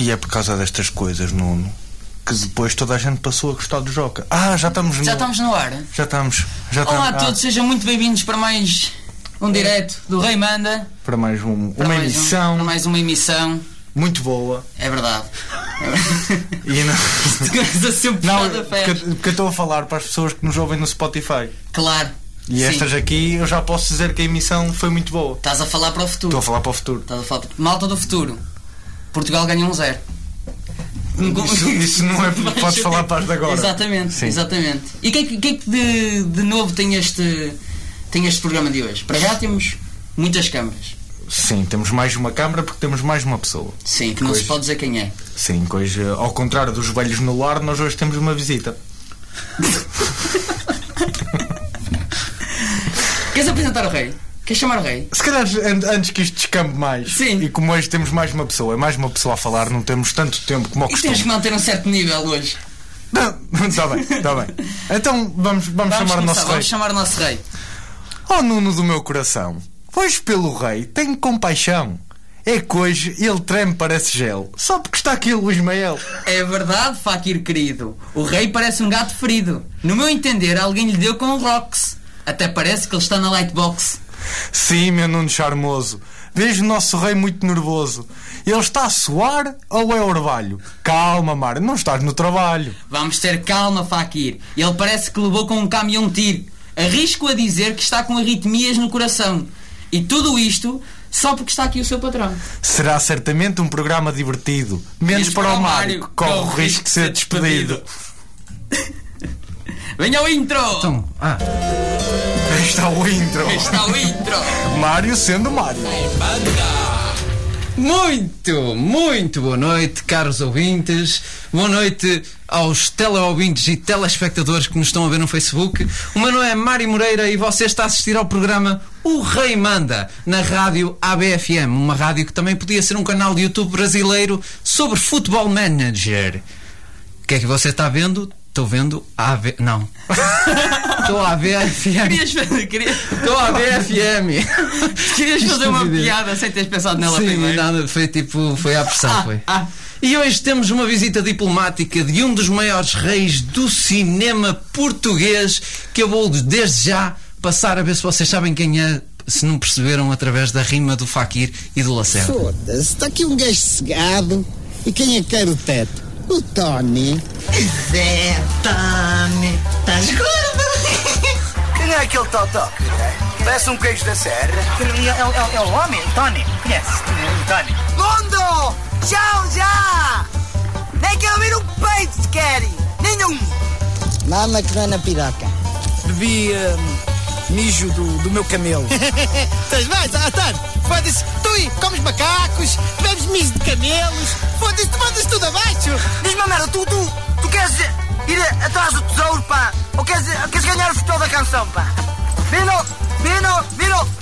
E é por causa destas coisas, Nuno, que depois toda a gente passou a gostar do Joca. Ah, já estamos no Já estamos no ar. Já estamos. Já Olá a estamos. todos, sejam muito bem-vindos para mais um direto do Rei Manda. Ah, para mais um- Para uma mais um- emissão para mais uma emissão. muito boa. É verdade. E não. Sempre Não, a porque, porque eu estou a falar para as pessoas que nos ouvem no Spotify. Claro. E Sim. estas aqui eu já posso dizer que a emissão foi muito boa. Estás a falar para o futuro. Estou a falar para o futuro. Estás a falar para... Malta do futuro. Portugal ganhou um zero. Isso, isso não é porque podes falar para as de agora. Exatamente, Sim. exatamente. E o que, é que- que é que de, de novo tem este, tem este programa de hoje? Para já temos muitas câmaras. Sim, temos mais uma câmara porque temos mais uma pessoa. Sim, que não se pode dizer quem é. Sim, que hoje, ao contrário dos velhos no lar, nós hoje temos uma visita. Queres apresentar o rei? Queres chamar o rei? Se calhar an- antes que isto descambe mais, Sim. e como hoje temos mais uma pessoa, é mais uma pessoa a falar, não temos tanto tempo como ao E costume. temos que manter um certo nível hoje. Está bem, está bem. Então vamos, vamos, chamar o começar, nosso rei. vamos chamar o nosso rei. Oh Nuno do meu coração, pois pelo rei tenho compaixão. É que hoje ele treme parece gel, só porque está aqui o Luís Mael. É verdade, Fakir querido. O rei parece um gato ferido. No meu entender, alguém lhe deu com o Rox. Até parece que ele está na lightbox. Sim, meu Nuno charmoso, vejo o nosso rei muito nervoso. Ele está a suar ou é orvalho? Calma, Mário, não estás no trabalho. Vamos ter calma, Fakir. Ele parece que levou com um caminhão de tiro. Arrisco a dizer que está com arritmias no coração. E tudo isto só porque está aqui o seu patrão. Será certamente um programa divertido, menos para o Mário, que corre o risco de ser despedido. Venha ao intro! Então, ah, está o intro. Está o intro! Mário sendo Mário. muito, muito boa noite, caros ouvintes. Boa noite aos teleouvintes e telespectadores que nos estão a ver no Facebook. O meu nome é Mário Moreira e você está a assistir ao programa O Rei Manda, na rádio ABFM, uma rádio que também podia ser um canal de YouTube brasileiro sobre Futebol Manager. O que é que você está vendo? Estou vendo a AV... Não. Estou a ABFM. Querias fazer, querias, Estou a ABFM. querias fazer uma piada sem teres pensado nela Sim, primeiro? nada, foi tipo, foi à pressão, Ah, foi. ah. E hoje temos uma visita diplomática de um dos maiores reis do cinema português que eu vou desde já passar a ver se vocês sabem quem é, se não perceberam através da rima do Fakir e do Lacerda. Foda-se, está aqui um gajo cegado. E quem é que quer o teto? O Tony. Zé, Tony, estás gordo? Quem é aquele totó? Parece um queijo da serra. É, é, é, é o homem, Tony, conheces? O Tony. Mundo! Tchau já! Nem quero ver um peito sequer! Nenhum! Mama que não é na piraca. Bebi hum, mijo do, do meu camelo. Estás bem, Atar? Foda-se, tu aí, comes macacos, bebes miso de camelos. Foda-se, tu mandas tudo abaixo. Diz-me, merda, tu, tu, tu queres ir atrás do tesouro, pá? Ou queres, queres ganhar o futebol da canção, pá? Vino, vino, vino!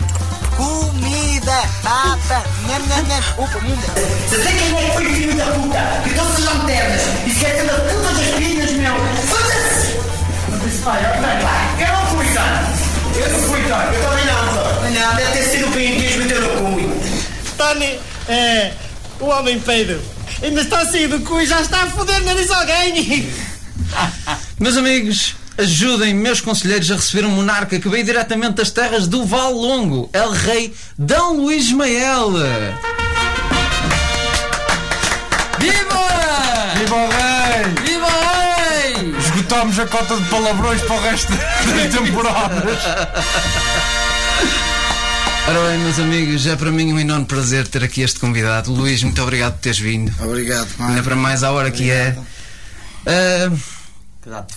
Comida, papa, nham, nham, nham. Opa, mundo. Sei quem é que foi o filho da puta? Que todas as lanternas e esqueceu da puta das pilhas, meu. Foda-se! Não disse, pai. Eu não fui, cara. Tony, é. O homem peido. Ainda está a sair do cu e já está a foder nariz alguém. Meus amigos, ajudem meus conselheiros a receber um monarca que veio diretamente das terras do Val Longo, El Rei Dom Luís Ismael. Viva! Viva o rei! Viva o rei! Esgotámos a cota de palavrões para o resto das temporadas. Ora bem, meus amigos, é para mim um enorme prazer ter aqui este convidado. Luís, muito obrigado por teres vindo. Obrigado, Ainda para mais à hora que é. Faz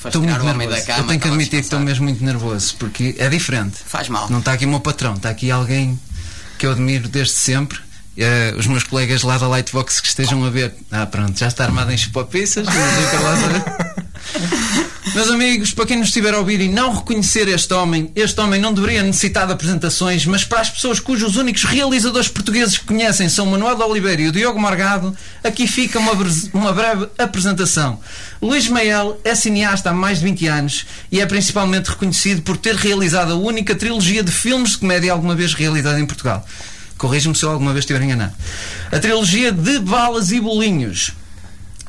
Estou muito nervoso. da cama. Eu tenho que a admitir que estou mesmo muito nervoso, porque é diferente. Faz mal. Não está aqui o meu patrão, está aqui alguém que eu admiro desde sempre. Eh, os meus colegas lá da Lightbox que estejam a ver. Ah, pronto, já está armado em chupapiças. Meus amigos, para quem nos estiver a ouvir e não reconhecer este homem, este homem não deveria necessitar de apresentações, mas para as pessoas cujos únicos realizadores portugueses que conhecem são Manuel de Oliveira e o Diogo Margado, aqui fica uma, uma breve apresentação. Luís Mael é cineasta há mais de 20 anos e é principalmente reconhecido por ter realizado a única trilogia de filmes de comédia alguma vez realizada em Portugal. Corrijo-me se eu alguma vez estiver enganado. A trilogia de Balas e Bolinhos.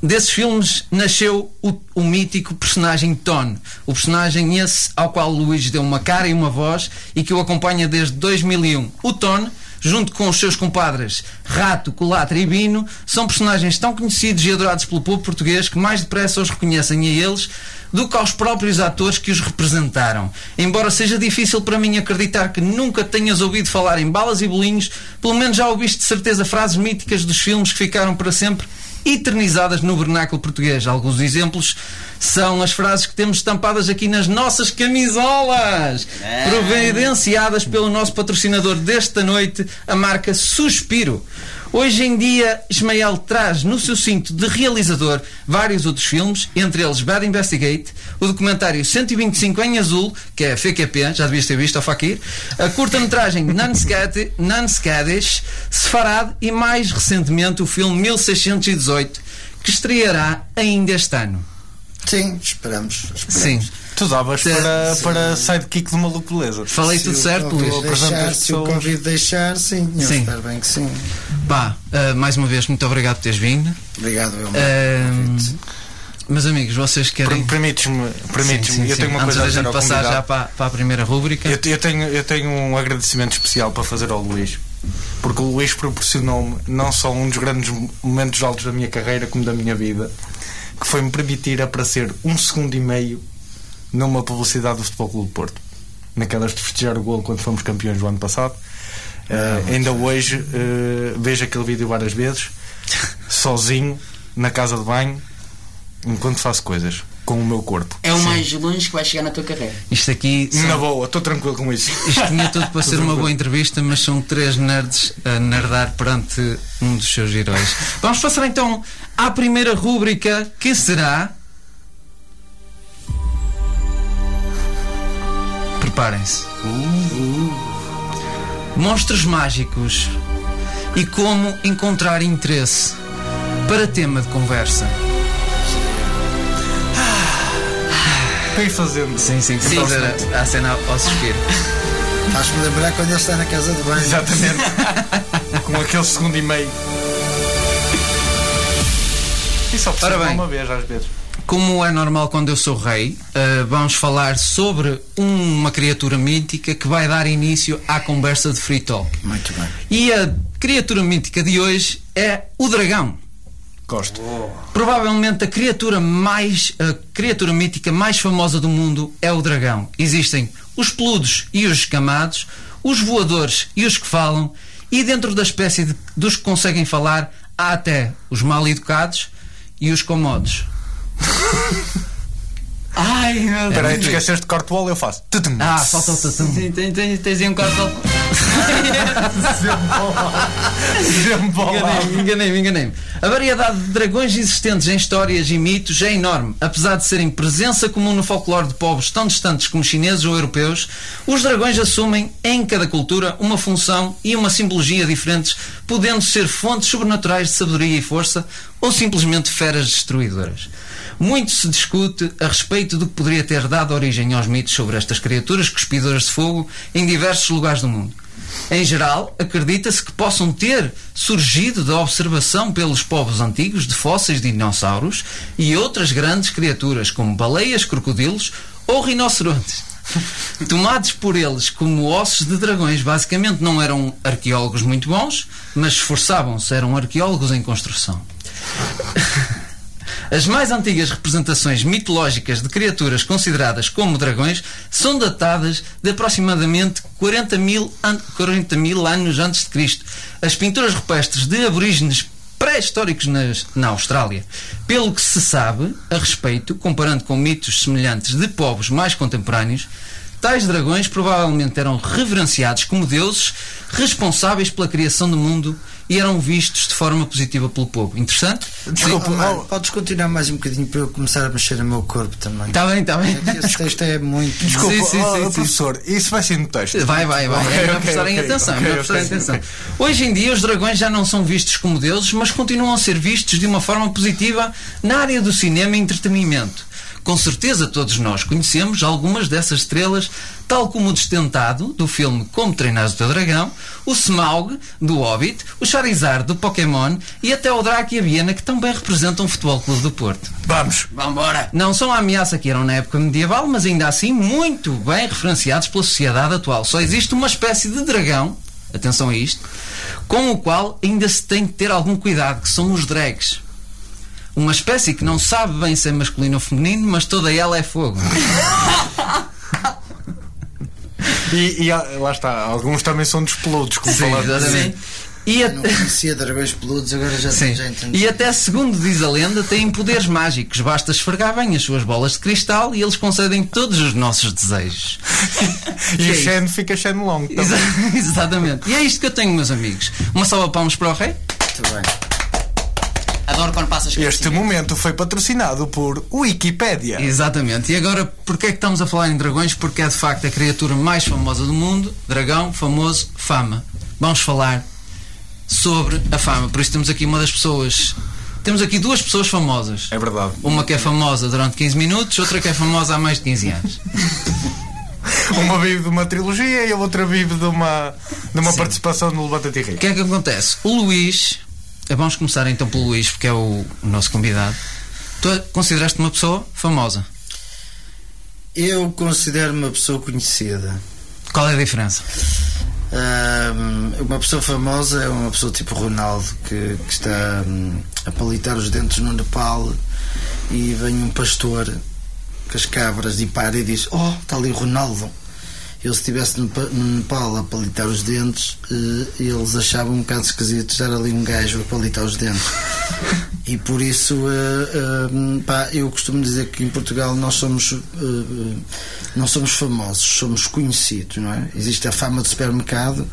Desses filmes nasceu o, o mítico personagem Ton. O personagem esse ao qual Luís deu uma cara e uma voz e que o acompanha desde 2001. O Ton, junto com os seus compadres Rato, Culatra e Bino, são personagens tão conhecidos e adorados pelo povo português que mais depressa os reconhecem a eles do que aos próprios atores que os representaram. Embora seja difícil para mim acreditar que nunca tenhas ouvido falar em balas e bolinhos, pelo menos já ouviste de certeza frases míticas dos filmes que ficaram para sempre eternizadas no vernáculo português. Alguns exemplos são as frases que temos estampadas aqui nas nossas camisolas, providenciadas pelo nosso patrocinador desta noite, a marca Suspiro. Hoje em dia, Ismael traz no seu cinto de realizador vários outros filmes, entre eles Bad Investigate, o documentário 125 em Azul, que é FQP, já devias ter visto ao Fakir, a curta-metragem Nanskadish, Sefarad e mais recentemente o filme 1618, que estreará ainda este ano. Sim, esperamos. esperamos. Sim. Tu davas Sim. para, para sidekick de maluco beleza. Falei Se tudo o certo, Luís? Deixar, se o pessoas. convido deixar, sim. Eu Sim. espero bem que sim. Pá, ah, mais uma vez, muito obrigado por teres vindo. Obrigado, eu. Ah, meus amigos, vocês querem. Per- Permites-me, permites-me, Sim, sim, eu sim. tenho uma Antes coisa a dizer gente ao passar convidado. já para, para a primeira rúbrica. Eu, eu tenho, eu tenho um agradecimento especial para fazer ao Luís. Porque o Luís proporcionou-me não só um dos grandes momentos altos da minha carreira, como da minha vida, que foi-me permitir aparecer um segundo e meio numa publicidade do Futebol Clube do Porto. Naquelas de festejar o gol quando fomos campeões do ano passado. Eh, ainda hoje eh, vejo aquele vídeo várias vezes, sozinho, na casa de banho, enquanto faço coisas com o meu corpo. É o mais longe que vai chegar na tua carreira. Isto aqui. são- Na boa, estou tranquilo com isso. Isto tinha tudo para ser uma boa entrevista, mas são três nerds a nerdar perante um dos seus heróis. Vamos passar então à primeira rúbrica, que será. Preparem-se. Monstros mágicos e como encontrar interesse para tema de conversa. Para ir fazendo. Sim, sim, sim. fazer a, a cena ao suspiro. Faz-me lembrar quando ele está na casa de banho. Exatamente. com aquele segundo e meio. E só precisa uma vez às vezes. Como é normal quando eu sou rei, uh, vamos falar sobre uma criatura mítica que vai dar início à conversa de Free Talk. Muito bem. E a criatura mítica de hoje é o dragão. Gosto. Provavelmente a criatura mais a criatura mítica mais famosa do mundo é o dragão. Existem os peludos e os escamados, os voadores e os que falam, e dentro da espécie de- dos que conseguem falar há até os mal educados e os comodos. Ai, meu Deus. Espera aí, muito tu esqueceste de corte-bola, eu faço. Tutum. Ah, falta o tatum. Sim, tens, tens, tens aí um cartão. Enganei-me, enganei-me, enganei-me. A variedade de dragões existentes em histórias e mitos é enorme. Apesar de serem presença comum no folclore de povos tão distantes como chineses ou europeus, os dragões assumem em cada cultura uma função e uma simbologia diferentes, podendo ser fontes sobrenaturais de sabedoria e força ou simplesmente feras destruidoras. Muito se discute a respeito do que poderia ter dado origem aos mitos sobre estas criaturas cuspidoras de fogo em diversos lugares do mundo. Em geral, acredita-se que possam ter surgido da observação pelos povos antigos de fósseis de dinossauros e outras grandes criaturas, como baleias, crocodilos ou rinocerontes. Tomados por eles como ossos de dragões, basicamente não eram arqueólogos muito bons, mas esforçavam-se, eram arqueólogos em construção. As mais antigas representações mitológicas de criaturas consideradas como dragões são datadas de aproximadamente 40 mil, an 40 mil anos antes de Cristo. As pinturas rupestres de aborígenes pré-históricos nas- na Austrália. Pelo que se sabe a respeito, comparando com mitos semelhantes de povos mais contemporâneos, tais dragões provavelmente eram reverenciados como deuses responsáveis pela criação do mundo e eram vistos de forma positiva pelo povo. Interessante? Desculpa, Oh, oh, podes continuar mais um bocadinho para eu começar a mexer no meu corpo também. Está bem, está bem. É Esse texto é muito. desculpa, Sim, sim, oh, sim, sim. professor, isso vai ser no texto. Vai, vai, vai. Ok, é melhor ok, prestarem ok, atenção. é ok, melhor prestarem atenção. Hoje em dia, os dragões já não são vistos como deuses, mas continuam a ser vistos de uma forma positiva na área do cinema e entretenimento. Com certeza todos nós conhecemos algumas dessas estrelas, tal como o Destentado, do filme Como Treinar o Teu Dragão, o Smaug, do Hobbit, o Charizard, do Pokémon e até o Draco e a Viena, que também representam o Futebol Clube do Porto. Vamos! Vambora! Não são a ameaça que eram na época medieval, mas ainda assim muito bem referenciados pela sociedade atual. Só existe uma espécie de dragão, atenção a isto, com o qual ainda se tem de ter algum cuidado, que são os drags. Uma espécie que não sabe bem ser masculino ou feminino, mas toda ela é fogo. E, e, lá está, alguns também são dos peludos, como falaste. exatamente. E, a- Não conhecia dragões peludos, agora já, Sim. já entendi. E até segundo diz a lenda, têm poderes mágicos. Basta esfregar bem as suas bolas de cristal e eles concedem todos os nossos desejos. E o é isso? Shen fica Shenlong também. Exa- Exatamente. E é isto que eu tenho, meus amigos. Uma salva de palmas para o rei. Muito bem. Adoro quando passas Este momento foi patrocinado por Wikipédia. Exatamente. E agora, porquê é que estamos a falar em dragões? Porque é de facto a criatura mais famosa do mundo. Dragão, famoso, fama. Vamos falar sobre a fama. Por isso temos aqui uma das pessoas. Temos aqui duas pessoas famosas. É verdade. Uma que é famosa durante 15 minutos, outra que é famosa há mais de 15 anos. Uma vive de uma trilogia e a outra vive de uma, de uma participação no Levanta-te e. O que é que acontece? O Luís, vamos começar então pelo Luís, porque é o, o nosso convidado. Tu consideraste uma pessoa famosa. Eu considero-me uma pessoa conhecida. Qual é a diferença? Ahm, uma pessoa famosa é uma pessoa tipo Ronaldo que, que está hum, a palitar os dentes no Nepal e vem um pastor com as cabras e para e diz: Oh, está ali o Ronaldo. Eu, se estivesse no, Pa- no Nepal a palitar os dentes, eh, eles achavam um bocado esquisito estar ali um gajo a palitar os dentes. E por isso, eh, eh, pá, eu costumo dizer que em Portugal nós somos, não somos famosos, somos conhecidos, não é? Existe a fama do supermercado,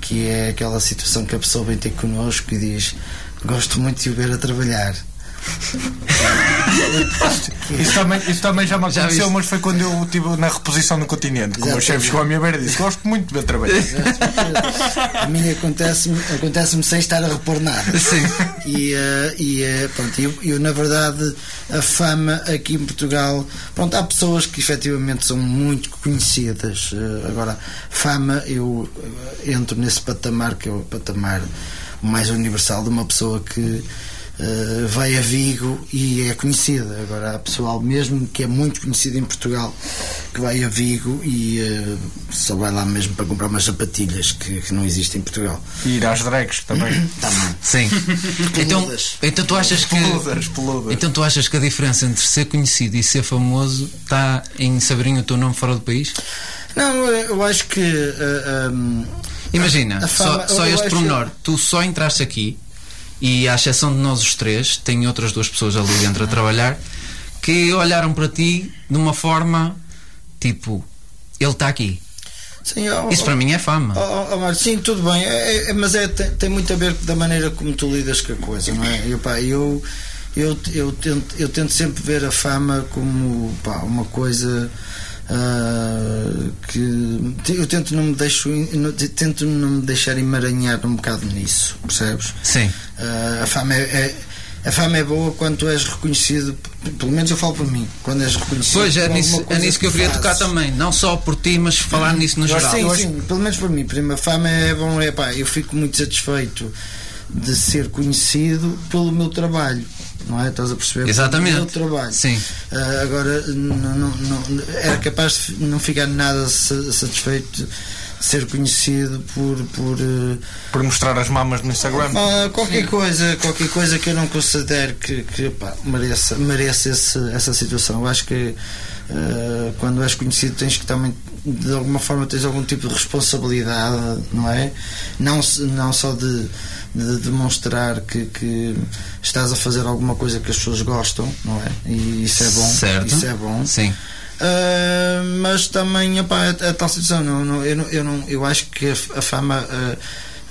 que é aquela situação que a pessoa vem ter connosco e diz: Gosto muito de o ver a trabalhar. Isso também, isso também já me Já aconteceu, viste? mas foi quando eu estive na reposição no continente. Como o chefe chegou à minha beira e disse: Gosto muito de ver trabalhar. A mim acontece-me acontece sem estar a repor nada. Sim. E, eh, e eh, pronto, eu, eu, na verdade a fama aqui em Portugal, pronto, há pessoas que efetivamente são muito conhecidas. Eh, agora, fama, eu entro nesse patamar que é o patamar mais universal de uma pessoa que eh, vai a Vigo e é conhecida. Agora, há pessoal mesmo que é muito conhecido em Portugal que vai a Vigo e eh, só vai lá mesmo para comprar umas sapatilhas que, que não existem em Portugal. E ir às drags também. Também. Sim. então, então tu achas que. Peludas, peludas. Então tu achas que a diferença entre ser conhecido e ser famoso está em saberem o teu nome fora do país? Não, eu acho que. eh, um, Imagina, A- a fama- só, só este acho- pormenor. Tu só entraste aqui e, à exceção de nós os três, tem outras duas pessoas ali dentro a trabalhar que olharam para ti de uma forma tipo: ele está aqui. sim, ó- Isso para mim é fama. ó, Mário, sim, tudo bem, é- é- mas é, tem, tem muito a ver da maneira como tu lidas com a coisa, não é? Eu, pá, eu, eu, eu, tento, eu tento sempre ver a fama como pá, uma coisa. Ah, que eu tento não me deixo não- tento não me deixar emaranhar um bocado nisso percebes Sim. Ah, a fama é, é- a fama é boa quando tu és reconhecido pelo menos eu falo por mim quando és reconhecido Pois é nisso, é nisso que eu queria tocar também. Não só por ti, mas falar nisso no geral. Sim, sim, pelo menos para mim. Prima fama é bom, é pá, eu fico muito satisfeito de ser conhecido pelo meu trabalho, não é? Estás a perceber? Exatamente. Pelo meu trabalho. Sim. Ah, agora, não, não, não- era capaz de não ficar nada sa- satisfeito de ser conhecido por. por eh, Por mostrar as mamas no Instagram. ah, qualquer coisa qualquer coisa que eu não considere que, que pá, mereça, esse- essa situação. Eu acho que ah, quando és conhecido tens que também de alguma forma tens algum tipo de responsabilidade, não é? Não, não só de, de demonstrar que, que estás a fazer alguma coisa que as pessoas gostam, não é? E isso é bom. Certo. Isso é bom. Sim. Uh, mas também epá, a, a tal situação não, não, eu, não, eu, não, eu acho que a, fama uh,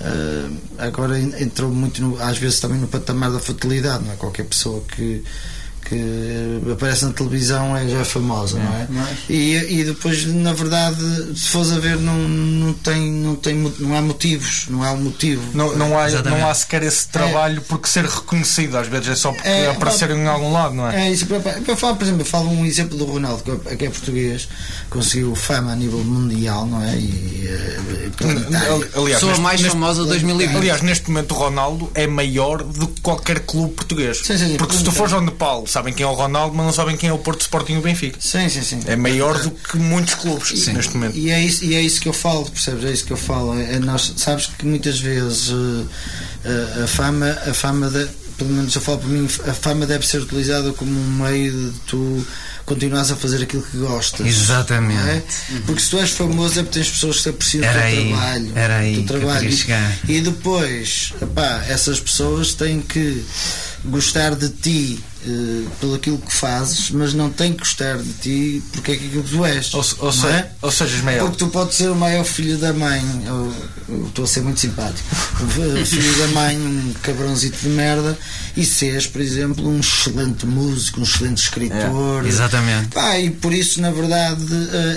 uh, agora en- entrou muito no- às vezes também no patamar da fatalidade não é? qualquer pessoa que, que aparece na televisão é, já é famosa, não é? E, e depois, na verdade, se fores a ver, não, não, tem, não, tem, não há motivos, não há um motivo. Não, não, há, Exatamente. não há sequer esse trabalho porque ser reconhecido, às vezes é só porque É, apareceram em algum lado, não é? É isso, para, para falar, por exemplo, eu falo um exemplo do Ronaldo, que é, que é português, conseguiu fama a nível mundial, não é? E, eh, planetário. Ali- Aliás, Pessoa mais neste- famosa de 2020. Aliás, neste momento o Ronaldo é maior do que qualquer clube português. Sim, sim, sim. Porque se tu fores ao Nepal, sabem quem é o Ronaldo, mas não sabem quem é o Porto Sporting e o Benfica. Sim, sim, sim. É maior do que muitos clubes neste momento. E é, isso, e é isso que eu falo, percebes? É isso que eu falo. É, nós, sabes que muitas vezes eh, a, a fama, a fama de, pelo menos eu falo por mim, a fama deve ser utilizada como um meio de tu continuares a fazer aquilo que gostas. Exatamente. é? Porque se tu és famoso é porque tens pessoas que apreciam Era o teu aí, trabalho. era aí trabalho. chegar. E depois, epá, essas pessoas têm que gostar de ti eh, pelo aquilo que fazes, mas não têm que gostar de ti porque é aquilo que tu és. Ou, ou, seja, é? ou seja, Ismael, Porque tu podes ser o maior filho da mãe, eu eu estou a ser muito simpático, o filho da mãe, um cabrãozito de merda, e seres, por exemplo, um excelente músico, um excelente escritor. Exatamente. Pá, e por isso, na verdade,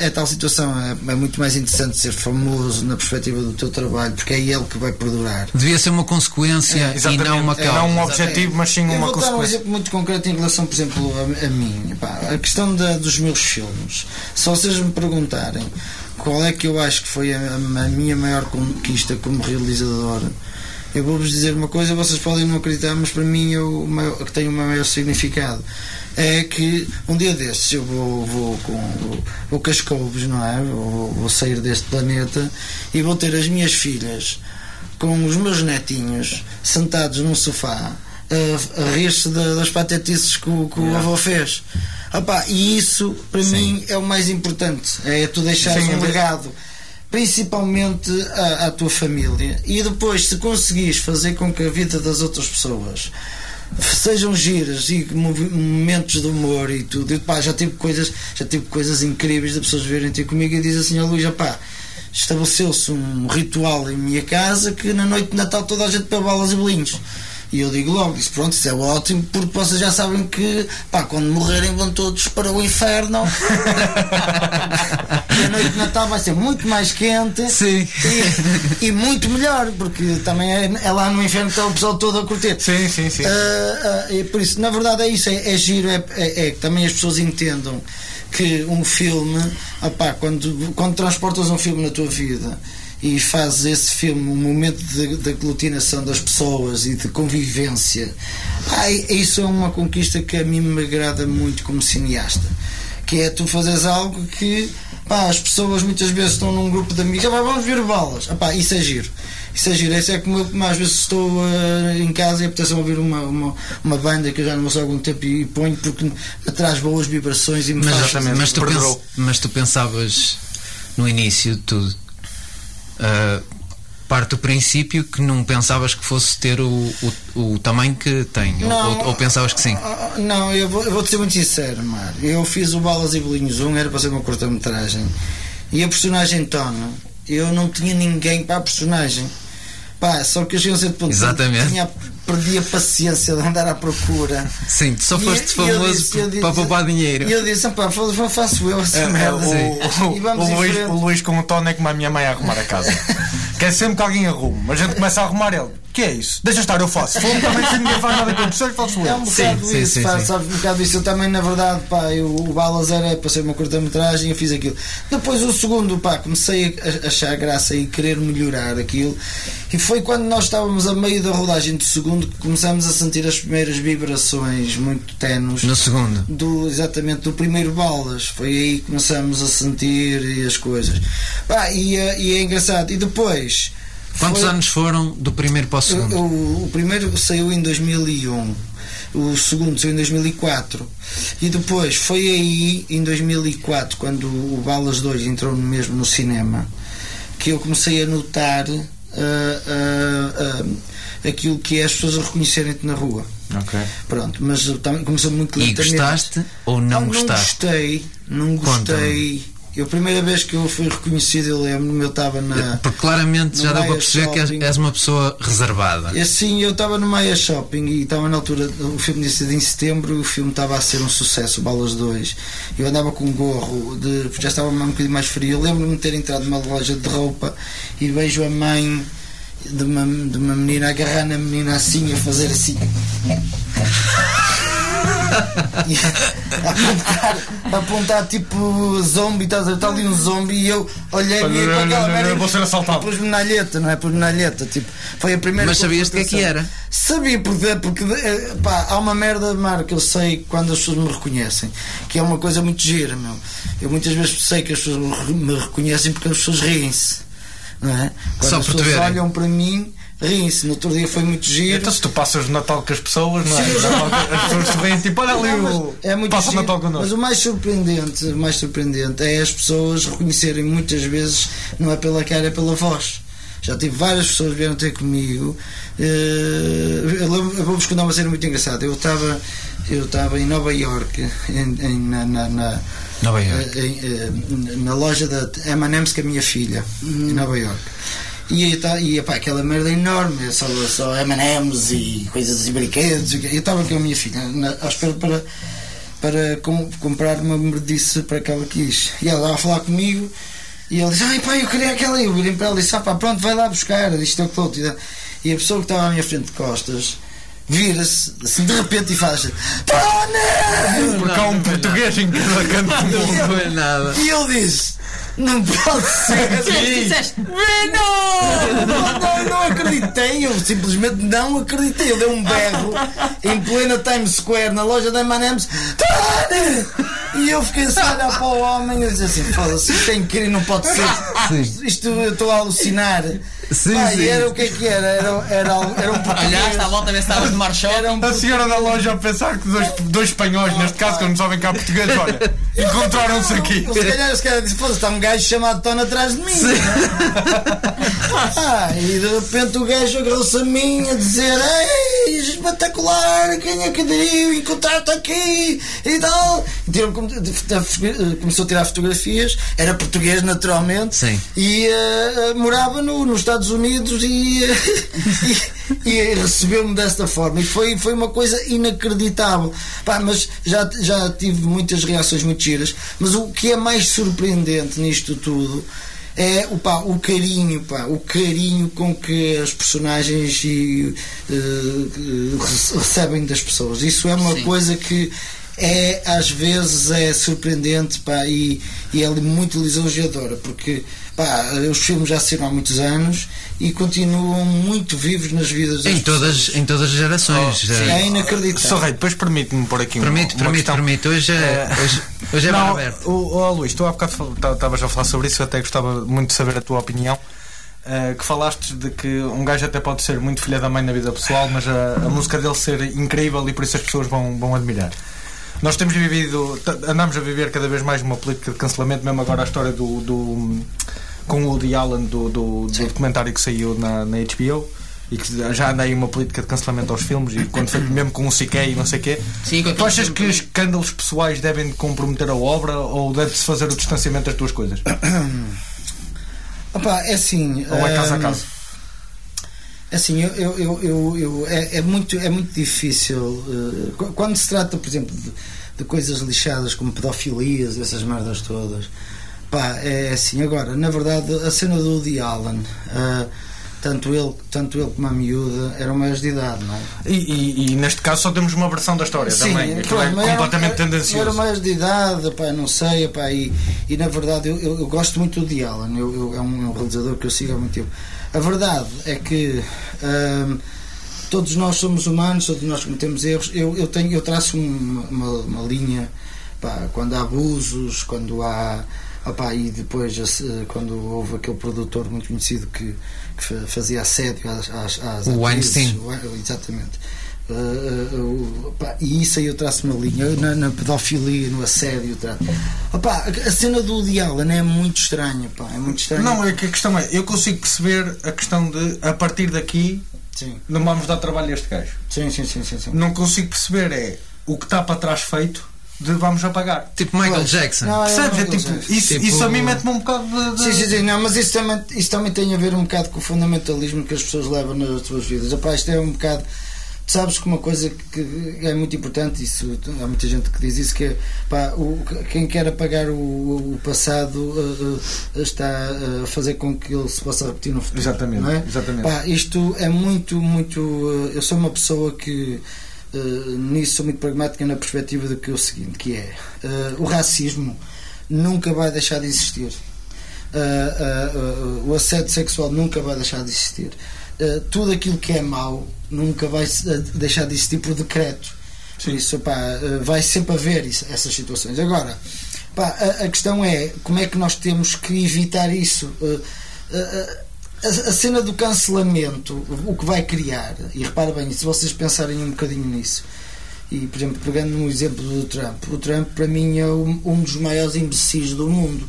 eh, é tal situação. É, é muito mais interessante ser famoso na perspectiva do teu trabalho, porque é ele que vai perdurar. Devia ser uma consequência e exatamente, não uma é, causa. não um objetivo, mas sim uma vou dar um consequência. exemplo muito concreto em relação, por exemplo, a, a mim. Pá, a questão da- dos meus filmes. Se vocês me perguntarem qual é que eu acho que foi a, a minha maior conquista como realizador, eu vou-vos dizer uma coisa, vocês podem não acreditar, mas para mim é o que tem o maior significado. É que um dia destes eu vou, vou com vou, vou não é? Vou, vou sair deste planeta e vou ter as minhas filhas com os meus netinhos sentados num sofá a, a rir-se da- das patetices que, o- que o avô fez. Opa, e isso para mim é o mais importante, é tu deixares Sim, um legado. Principalmente à, à tua família e depois, se conseguires fazer com que a vida das outras pessoas sejam giras e momentos de humor e tudo, e, pá, já tive coisas, já tive coisas incríveis de pessoas verem ter comigo e dizem assim: Ó Luís, pá, estabeleceu-se um ritual em minha casa que na noite de Natal toda a gente bebe balas e bolinhos. E eu digo logo, isso pronto, isso é ótimo, porque vocês já sabem que pá, quando morrerem vão todos para o inferno. e a noite de Natal vai ser muito mais quente Sim. e, e muito melhor, porque também é, é lá no inferno que está o pessoal todo a curtir. Sim, sim, sim. Ah, ah, e por isso, na verdade, é isso, é, é giro, é, é- é que também as pessoas entendam que um filme, opá, quando, quando transportas um filme na tua vida e fazes esse filme um momento de, de aglutinação das pessoas e de convivência, pá, é- isso é uma conquista que a mim me agrada muito como cineasta. Que é tu fazeres algo que pá, as pessoas muitas vezes estão num grupo de amigos, "Ah, pá, vamos ver balas, Opá, isso é giro. Isso é giro, isso é como eu como às vezes estou eh, em casa e apetece ouvir uma, uma, uma banda que eu já não ouço há algum tempo e, ponho porque me traz boas vibrações e me Mas, faz. Mas, tu pens- mas tu pensavas no início de tudo, ah, parte do princípio que não pensavas que fosse ter o, o, o tamanho que tem, ou- Não. ou, ou pensavas que sim? Ah, Não, eu vou, eu vou te ser muito sincero, Mar. Eu fiz o Balas e Bolinhos 1, era para ser uma curta-metragem. E a personagem Tono, eu não tinha ninguém para a personagem. Pá, só que eu cheguei a um certo ponto Exatamente. tinha, perdi a paciência de andar à procura. Sim, tu só E- foste e famoso disse- eu disse- para poupar dinheiro. E eu disse, pá, faço eu essa É, merda. o, E vamos o Luís, o Luís com o Tony é como a minha mãe a arrumar a casa. Quer sempre que alguém arrume, mas a gente começa a arrumar ele. Que é isso? Deixa estar, eu faço. Fogo também se ninguém faz nada com o eu faço É um eu. bocado Sim, isso, sim, pá, sim. sabes, um bocado isso. Eu também, na verdade, pá, eu, o Balas era para ser uma curta-metragem, eu fiz aquilo. Depois, o segundo, pá, comecei a achar graça e querer melhorar aquilo. E foi quando nós estávamos a meio da rodagem do segundo que começámos a sentir as primeiras vibrações muito tenues. No segundo. do exatamente do primeiro balas foi aí que começamos a sentir e as coisas Pá, e, é- e é engraçado e depois Quantos foi- anos foram do primeiro para o segundo? o- o primeiro saiu em 2001 o segundo saiu em 2004 e depois foi aí em 2004 quando o Balas 2 entrou mesmo no cinema que eu comecei a notar ah, ah, ah, aquilo que é as pessoas a reconhecerem-te na rua Ok. pronto, mas também começou muito E lentamente gostaste ou não não gostaste? gostei, não gostei Eu, a primeira vez que eu fui reconhecido, eu lembro-me, eu estava na. Porque claramente já deu para perceber que és, és uma pessoa reservada. E assim, eu estava no Maia Shopping e estava na altura, o filme tinha sido em setembro e o filme estava a ser um sucesso, o Balas 2. Eu andava com um gorro, de, já estava um bocadinho mais frio. Eu lembro-me de ter entrado numa loja de roupa e vejo a mãe de uma, de uma menina agarrar na menina assim, a fazer assim. A apontar, apontar tipo zombie, estás a ver? Está ali um zombie e eu olhei e aquela merda. vou ser assaltado. Pus-me na alheta, não é? Pus-me na alheta, tipo, foi a primeira Mas sabias de que é que era? Sabia, porque, porque eh, pá, há uma merda, Marco, que eu sei quando as pessoas me reconhecem, que é uma coisa muito gira, meu. Eu muitas vezes sei que as pessoas me re- me reconhecem porque as pessoas riem-se, não é? Quando Só as pessoas olham para mim, riem-se. No outro dia foi muito giro. Então se tu passas o Natal com as pessoas, não é? As pessoas te veem tipo, olha ali o. mas é muito Passa o giro, Natal Mas connosco. o mais surpreendente, o mais surpreendente é as pessoas reconhecerem muitas vezes, não é pela cara, é pela voz. Já tive várias pessoas que vieram ter comigo. eu vou-vos contar uma cena muito engraçada. Eu estava eu estava em Nova York, em, em- na, na, na- Nova Iorque. eh, em, eh, na loja da M&M's com a minha filha, em Nova York. E, eu ta- e epá, aquela merda enorme, é só, só M&M's e coisas e brinquedos. e Eu estava com a minha filha na, à espera para, para com- comprar uma merdice para que ela quis. E ela estava a falar comigo e ele disse: Ai pai, eu queria aquela. E eu virei para ela e disse: ah, pá, pronto, vai lá buscar. Isto é o que outro. E a pessoa que estava à minha frente de costas vira-se assim de repente e faz: Tony! Porque há um português em cada canto do mundo. Não foi nada. E eu disse: Não pode ser. Disseste, disseste, Não, não, acreditei, eu simplesmente não acreditei. Eu dei um berro em plena Times Square, na loja da M&M's. E eu fiquei assim a olhar para o homem e disse assim: foda-se, isto é incrível, não pode ser. Isto, isto eu estou a alucinar. Sim, Pá, sim. E era o que é que era? Era, era, era um português. olhaste à volta a ver se estavas no marchão. Era um A senhora da loja a pensar que dois, dois espanhóis, neste caso, que não sabem cá português, olha, encontraram-se aqui. Se calhar, se calhar disse, foda-se, está um gajo chamado Tony atrás de mim. ah, e de repente o gajo agarrou-se a mim a dizer: Ei, espetacular, quem é que diria encontrar-te aqui e tal. E começou a tirar fotografias, era português naturalmente, Sim. e eh, morava no, nos Estados Unidos e, e, e recebeu-me desta forma. E foi, foi uma coisa inacreditável. Pá, mas já, já tive muitas reações muito giras. Mas o que é mais surpreendente nisto tudo é o, pá, o carinho, pá, o carinho com que as personagens e, eh, eh, rece- recebem das pessoas. Isso é uma Sim. coisa que é às vezes é surpreendente pá, e, e é muito lisonjeadora porque pá, os filmes já saíram há muitos anos e continuam muito vivos nas vidas das Em todas, em todas as gerações. pessoas. Eh, é inacreditável Só rei, depois permite-me pôr aqui um- Permite, uma permite, questão. permite. Hoje é, Eh, hoje, hoje é Não, aberto. o, o Luís, tu há bocado estavas a falar sobre isso, eu até gostava muito de saber a tua opinião. eh, que falaste de que um gajo até pode ser muito filha da mãe na vida pessoal, mas a, a música dele ser incrível e por isso as pessoas vão, vão admirar. Nós temos vivido, andamos a viver cada vez mais uma política de cancelamento, mesmo agora a história do, do com o Woody Allen do, do, do documentário que saiu na, na HBO e que já anda aí uma política de cancelamento aos filmes e quando foi mesmo com o CK e não sei o quê. Sim, Tu achas que filme escândalos pessoais devem comprometer a obra ou deve-se fazer o distanciamento das duas coisas? Opa, é assim Ou é caso a hum, caso? Assim, eu, eu, eu, eu- é, é muito, é muito difícil. qu- quando se trata, por exemplo, de, de coisas lixadas como pedofilias, essas merdas todas, pá, é assim. Agora, na verdade, a cena do Woody Allen, eh, tanto, ele, tanto ele como a miúda eram maiores de idade, não é? E, e- e neste caso só temos uma versão da história também. Aquilo pronto, é completamente era, tendencioso. Era mais de idade, pá, não sei, pá, e, e na verdade eu, eu, eu gosto muito do Allen, eu, eu, é, um, é um realizador que eu sigo há muito tempo. A verdade é que hum, todos nós somos humanos, todos nós cometemos erros. Eu, eu, tenho, eu traço uma, uma, uma linha pá, quando há abusos, quando há. Opá, e depois, eh, quando houve aquele produtor muito conhecido que, que fa- fazia assédio às, às, às O Weinstein. o- Exatamente. Uh, pá, e isso aí eu traço uma linha na, na pedofilia, no assédio. Opá, a cena do Woody Allen é muito estranha. É muito estranha. Não, é que a questão é, eu consigo perceber a questão de a partir daqui Sim, não vamos dar trabalho a este gajo. sim, sim, sim, sim, sim. Não consigo perceber é o que está para trás feito de vamos apagar. Tipo Michael Pois. Jackson. Não, é Percebes? É tipo, Jackson. isso, Tipo- isso a mim mete-me um bocado de. de- Sim, sim, sim, não, mas isso também, isso também tem a ver um bocado com o fundamentalismo que as pessoas levam nas suas vidas. Epá, isto é um bocado. Tu sabes que uma coisa que é muito importante, isso, há muita gente que diz isso, que é pá, o, quem quer apagar o, o passado uh, uh, está a fazer com que ele se possa repetir no futuro. Exatamente, não é? exatamente. Pá, isto é muito, muito. uh, eu sou uma pessoa que. Uh, nisso sou muito pragmática na perspectiva do que é o seguinte, que é uh, o racismo nunca vai deixar de existir. Uh, o assédio sexual nunca vai deixar de existir. Tudo aquilo que é mau nunca vai deixar de existir por decreto. Por isso, pá, vai sempre haver isso- essas situações. Agora, pá, a, a questão é como é que nós temos que evitar isso. A, a cena do cancelamento, o que vai criar, e repara bem, se vocês pensarem um bocadinho nisso, e por exemplo, pegando no exemplo do Trump, o Trump para mim é um, um dos maiores imbecis do mundo.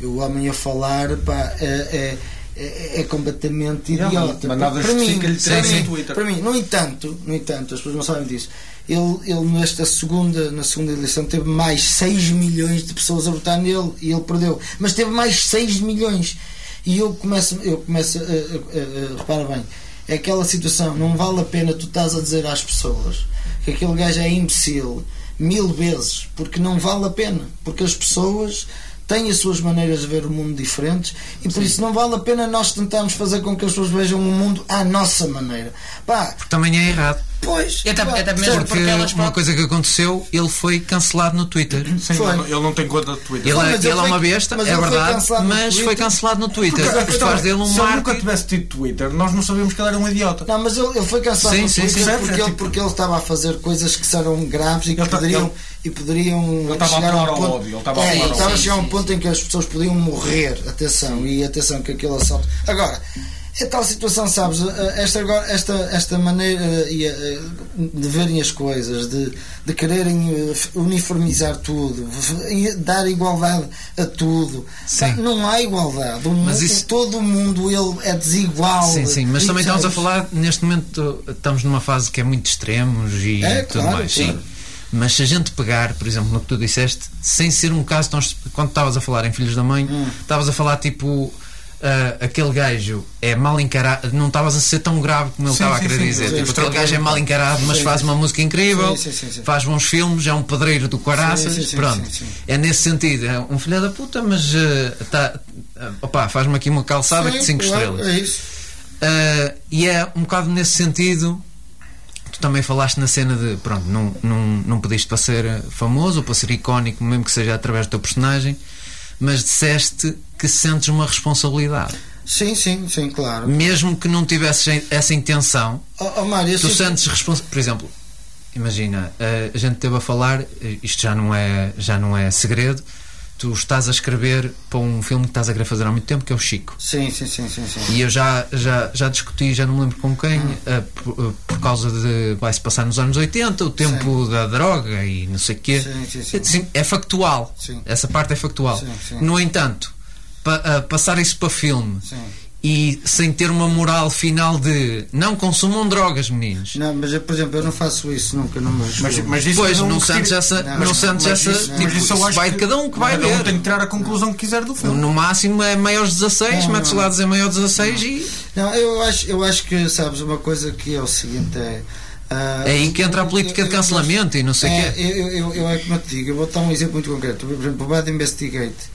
O homem a falar pá, é, é, é, é completamente Não, idiota. mas nada para mim, para mim, para mim, no entanto, no entanto, as pessoas não sabem disso. Ele, ele nesta segunda, na segunda eleição teve mais 6 milhões de pessoas a votar nele e ele perdeu. Mas teve mais 6 milhões. E eu começo, eu começo a, a- a- a- repara bem, é aquela situação, não vale a pena tu estás a dizer às pessoas que aquele gajo é imbecil mil vezes, porque não vale a pena, porque as pessoas têm as suas maneiras de ver o mundo diferentes e por isso não vale a pena nós tentarmos fazer com que as pessoas vejam o mundo à nossa maneira. Pá, Porque também é errado. Pois. E até- até mesmo? Porque porque elas uma coisa que aconteceu, ele foi cancelado no Twitter. Sim, Foi. ele não- tem conta de Twitter. Ele, é, ele ele é uma besta, mas é verdade, mas foi cancelado no Twitter. Porque a O que questão faz é, dele um se ele nunca tivesse tido Twitter, nós não sabíamos que ele era um idiota. Não, mas ele, ele foi cancelado Sim, no sim, Twitter sim. porque, É ele, tipo- porque ele estava a fazer coisas que serão graves e que Ele tá- poderiam, ele- e poderiam a chegar a um ponto, ódio, ele estava a é, estava a ódio. chegar a um ponto em que as pessoas podiam morrer. Atenção, e atenção que aquele assalto. Agora, é tal situação, sabes? Esta, agora, esta, esta maneira e, eh, de verem as coisas, de, de quererem eh, uniformizar tudo, dar igualdade a tudo. Sim. Não há igualdade. O Mas mundo- isso- Todo o mundo ele é desigual. Sim, sim, mas E, também estamos a sabes? falar, neste momento, estamos numa fase que é muito extremos e É, tudo claro, mais. claro. Sim. Mas se a gente pegar, por exemplo, no que tu disseste, sem ser um caso, nós, quando estavas a falar em Filhos da Mãe, Hum. estavas a falar tipo. Ah, aquele gajo é mal encarado, não estavas a ser tão grave como ele estava a querer sim, dizer. sim, tipo, aquele gajo é mal encarado, mas sim, faz uma música incrível, faz bons filmes, é um pedreiro do Caraças. Pronto, é nesse sentido, é um filho da puta, mas ah, tá, ah, opá, faz-me aqui uma calçada de 5 claro, estrelas. É isso. Uh, e é um bocado nesse sentido. Tu também falaste na cena de pronto, não, não, não pediste para ser famoso ou para ser icónico, mesmo que seja através do teu personagem, mas disseste que sentes uma responsabilidade. Sim, sim, sim, claro. Mesmo que não tivesses essa intenção, Oh, oh, Mário, tu sentes responsabilidade. Por exemplo, imagina, uh, a gente teve a falar, eh, isto já não é, já não é segredo, tu estás a escrever para um filme que estás a querer fazer há muito tempo, que é o Chico. Sim, sim, sim, sim, sim. E eu já, já, já discuti, já não me lembro com quem, eh, por, eh, por causa de. Vai-se passar nos anos 80, o tempo da droga e não sei o quê. Sim, sim, sim. Sim, é factual. Sim. Essa parte é factual. Sim, sim. No entanto, pa- passar isso para filme Sim. e sem ter uma moral final de não consumam drogas, meninos. Não, mas eu, por exemplo, eu não faço isso nunca, não me Mas, mas isso Pois, não que sentes essa. Não, Não, sentes essa. isso- tipo, mas isso eu vai que de cada um que vai cada um ver. tem que tirar a conclusão que quiser do filme. No máximo é maiores 16, Não, mete-se não. lá a dizer maiores 16 e. Não, eu acho, eu acho que, sabes, uma coisa que é o seguinte é. ah, É aí que entra a política de cancelamento e não sei o é, quê. Eu, eu, eu, é como eu te digo, eu vou dar um exemplo muito concreto. Por exemplo, o Bad Investigate.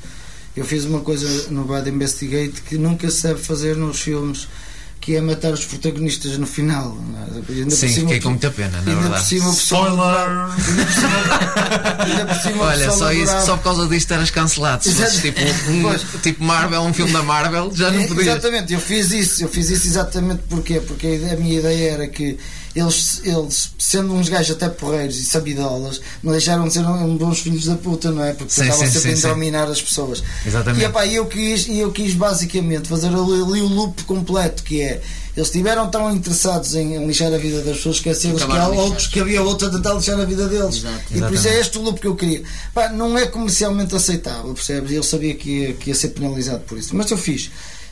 Eu fiz uma coisa no Bad Investigate que nunca se deve fazer nos filmes, que é matar os protagonistas no final. é? Ainda por Sim, cima, fiquei com muita pena, na ainda por verdade. cima Spoiler! ainda por cima Olha, só, isso, só por causa disto eras cancelado. Se fosses tipo, um, tipo Marvel, um filme da Marvel, já não É, podias. Exatamente, eu fiz isso, eu fiz isso exatamente porquê? Porque ide- a minha ideia era que eles, eles sendo uns gajos até porreiros e sabidolas, não deixaram de ser um- bons filhos da puta, não é? Porque Sim, tentavam sim, sempre sim, a dominar as pessoas. Exatamente. E epá, eu quis, e eu quis basicamente fazer ali, ali o loop completo, que é eles estiveram tão interessados em, lixar a vida das pessoas, esqueceram que há outros que havia outros a tentar lixar a vida deles. Exato. E por isso é este o loop que eu queria. Pá, não é comercialmente aceitável, percebes? E ele sabia que ia, que ia ser penalizado por isso. Mas eu fiz.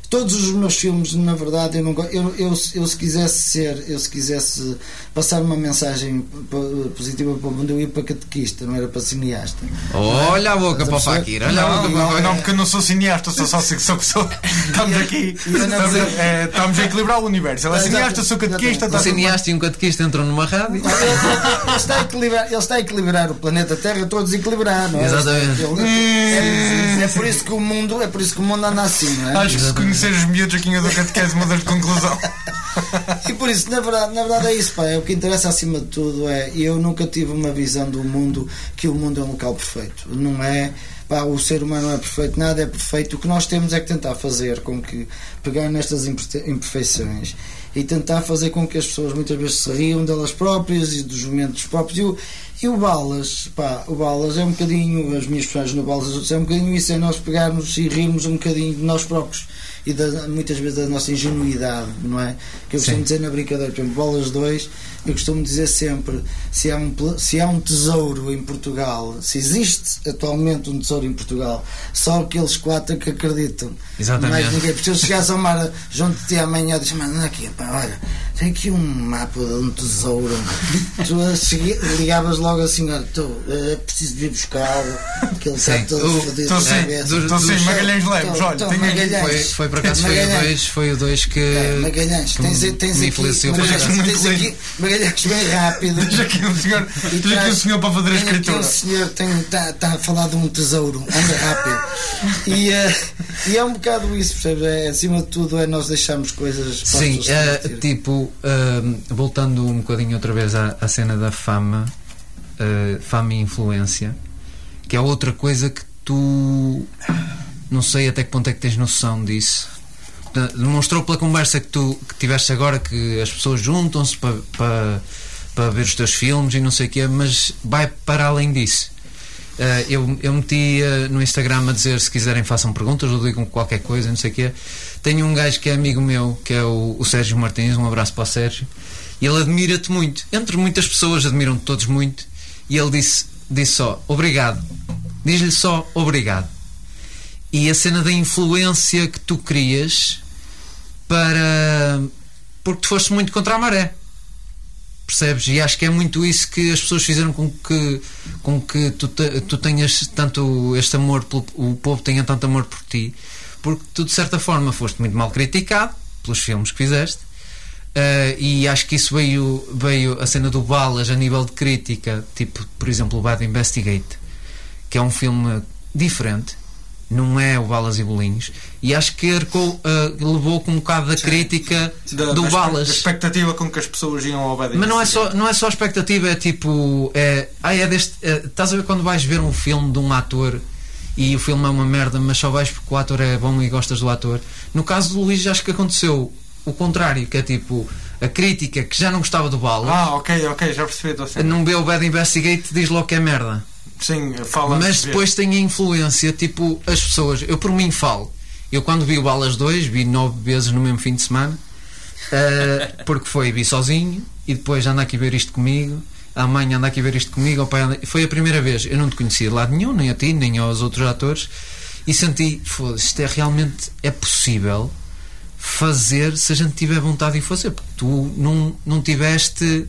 Todos os meus filmes, na verdade, eu, não, eu, eu, eu se quisesse ser, eu se quisesse passar uma mensagem po- positiva para o mundo, eu ia para catequista, não era para cineasta. Olha a boca para o? Fakir, olha a Não, boca para o não, Fakir. não, porque eu não sou cineasta, sou só sou, sou, sou- Estamos aqui. Estamos, é, estamos a equilibrar o universo. Ela é cineasta, sou catequista. está Um cineasta e um catequista entram numa rádio. Ele, ele- ele está a equilibrar, ele está a equilibrar o planeta Terra, eu estou a desequilibrar, não é? Exatamente. Ele- é, é por isso que o mundo, é por isso que o mundo anda assim, não é? Acho que se conhecer os miúdos aqui em catequese mudas de conclusão. E por isso, na verdade, na verdade é isso, pá. É, o que interessa acima de tudo é. Eu nunca tive uma visão do mundo que o mundo é um local perfeito. Não é. Pá, o ser humano não é perfeito, nada é perfeito. O que nós temos é que tentar fazer com que. pegar nestas imperfe- imperfeições e tentar fazer com que as pessoas muitas vezes se riam delas próprias e dos momentos próprios. E o, e o Balas, pá, o Balas é um bocadinho. As minhas personagens no Balas é um bocadinho isso, é nós pegarmos e rirmos um bocadinho de nós próprios e da- muitas vezes da nossa ingenuidade, não é? Que eu costumo dizer na brincadeira, por exemplo, bolas 2, eu costumo dizer sempre: se há, um, se há um tesouro em Portugal, se existe atualmente um tesouro em Portugal, só aqueles quatro que acreditam. Exatamente. Mais ninguém. Porque se eu chegasse ao mar junto de ti amanhã, Mano, anda aqui, pá, olha, tem aqui um mapa de um tesouro. tu ligavas logo assim: olha, tô, é preciso vir buscar, que ele está todo fodido. Estou da sim, cabeça." estou dos- Magalhães Então, olha, aqui. Magalhães. Foi, foi por acaso foi o Magalhães. 2, foi o 2 que. É, Magalhães, tens, tens aqui, Magalhães, tens aqui Magalhães bem rápido. Diz aqui um senhor, E diz aqui um senhor para fazer a escritura. um senhor está tá a falar de um tesouro, anda rápido. E, eh, e é um bocado isso, percebes? É, acima de tudo é nós deixarmos coisas para Sim, é, divertirem. tipo, ahm, voltando um bocadinho outra vez à, à cena da fama, fama e influência, que é outra coisa que tu não sei até que ponto é que tens noção disso. Demonstrou pela conversa que tu que tiveste agora que as pessoas juntam-se para, para, para ver os teus filmes e não sei o quê, mas vai para além disso. Ah, eu, eu meti ah, no Instagram a dizer se quiserem façam perguntas ou digam qualquer coisa, não sei o quê. Tenho um gajo que é amigo meu, que é o, o Sérgio Martins, um abraço para o Sérgio, e ele admira-te muito. Entre muitas pessoas, admiram-te todos muito, e ele disse, disse só obrigado. Diz-lhe só obrigado. E a cena da influência que tu crias para. porque tu foste muito contra a maré percebes? E acho que é muito isso que as pessoas fizeram com que, com que tu, te- tu tenhas tanto este amor, pelo, o povo tenha tanto amor por ti, porque tu de certa forma foste muito mal criticado pelos filmes que fizeste. eh, e acho que isso veio, veio a cena do Balas a nível de crítica, tipo, por exemplo, o Bad Investigate, que é um filme diferente, não é o Balas e Bolinhos, e acho que arcou, eh, levou com um bocado da crítica Da- do da Balas. A expectativa com que as pessoas iam ao Bad Mas não é só, não é só expectativa, é tipo. É, ah, é deste. é, estás a ver quando vais ver um filme de um ator e o filme é uma merda, mas só vais porque o ator é bom e gostas do ator. No caso do Luís, acho que aconteceu o contrário, que é tipo a crítica que já não gostava do Balas, Ah, ok, ok, já percebi. Assim. não vê o Bad Investigate diz logo que é merda. Sim, fala. Mas depois tem a influência, tipo, as pessoas. Eu por mim falo. Eu quando vi o Balas 2, vi nove vezes no mesmo fim de semana, eh, porque foi, vi sozinho, e depois anda aqui ver isto comigo, a mãe anda aqui ver isto comigo, o pai anda... Foi a primeira vez, eu não te conhecia de lado nenhum, nem a ti, nem aos outros atores, e senti, foda-se, isto é realmente, é possível fazer se a gente tiver vontade de fazer, porque tu não, não tiveste,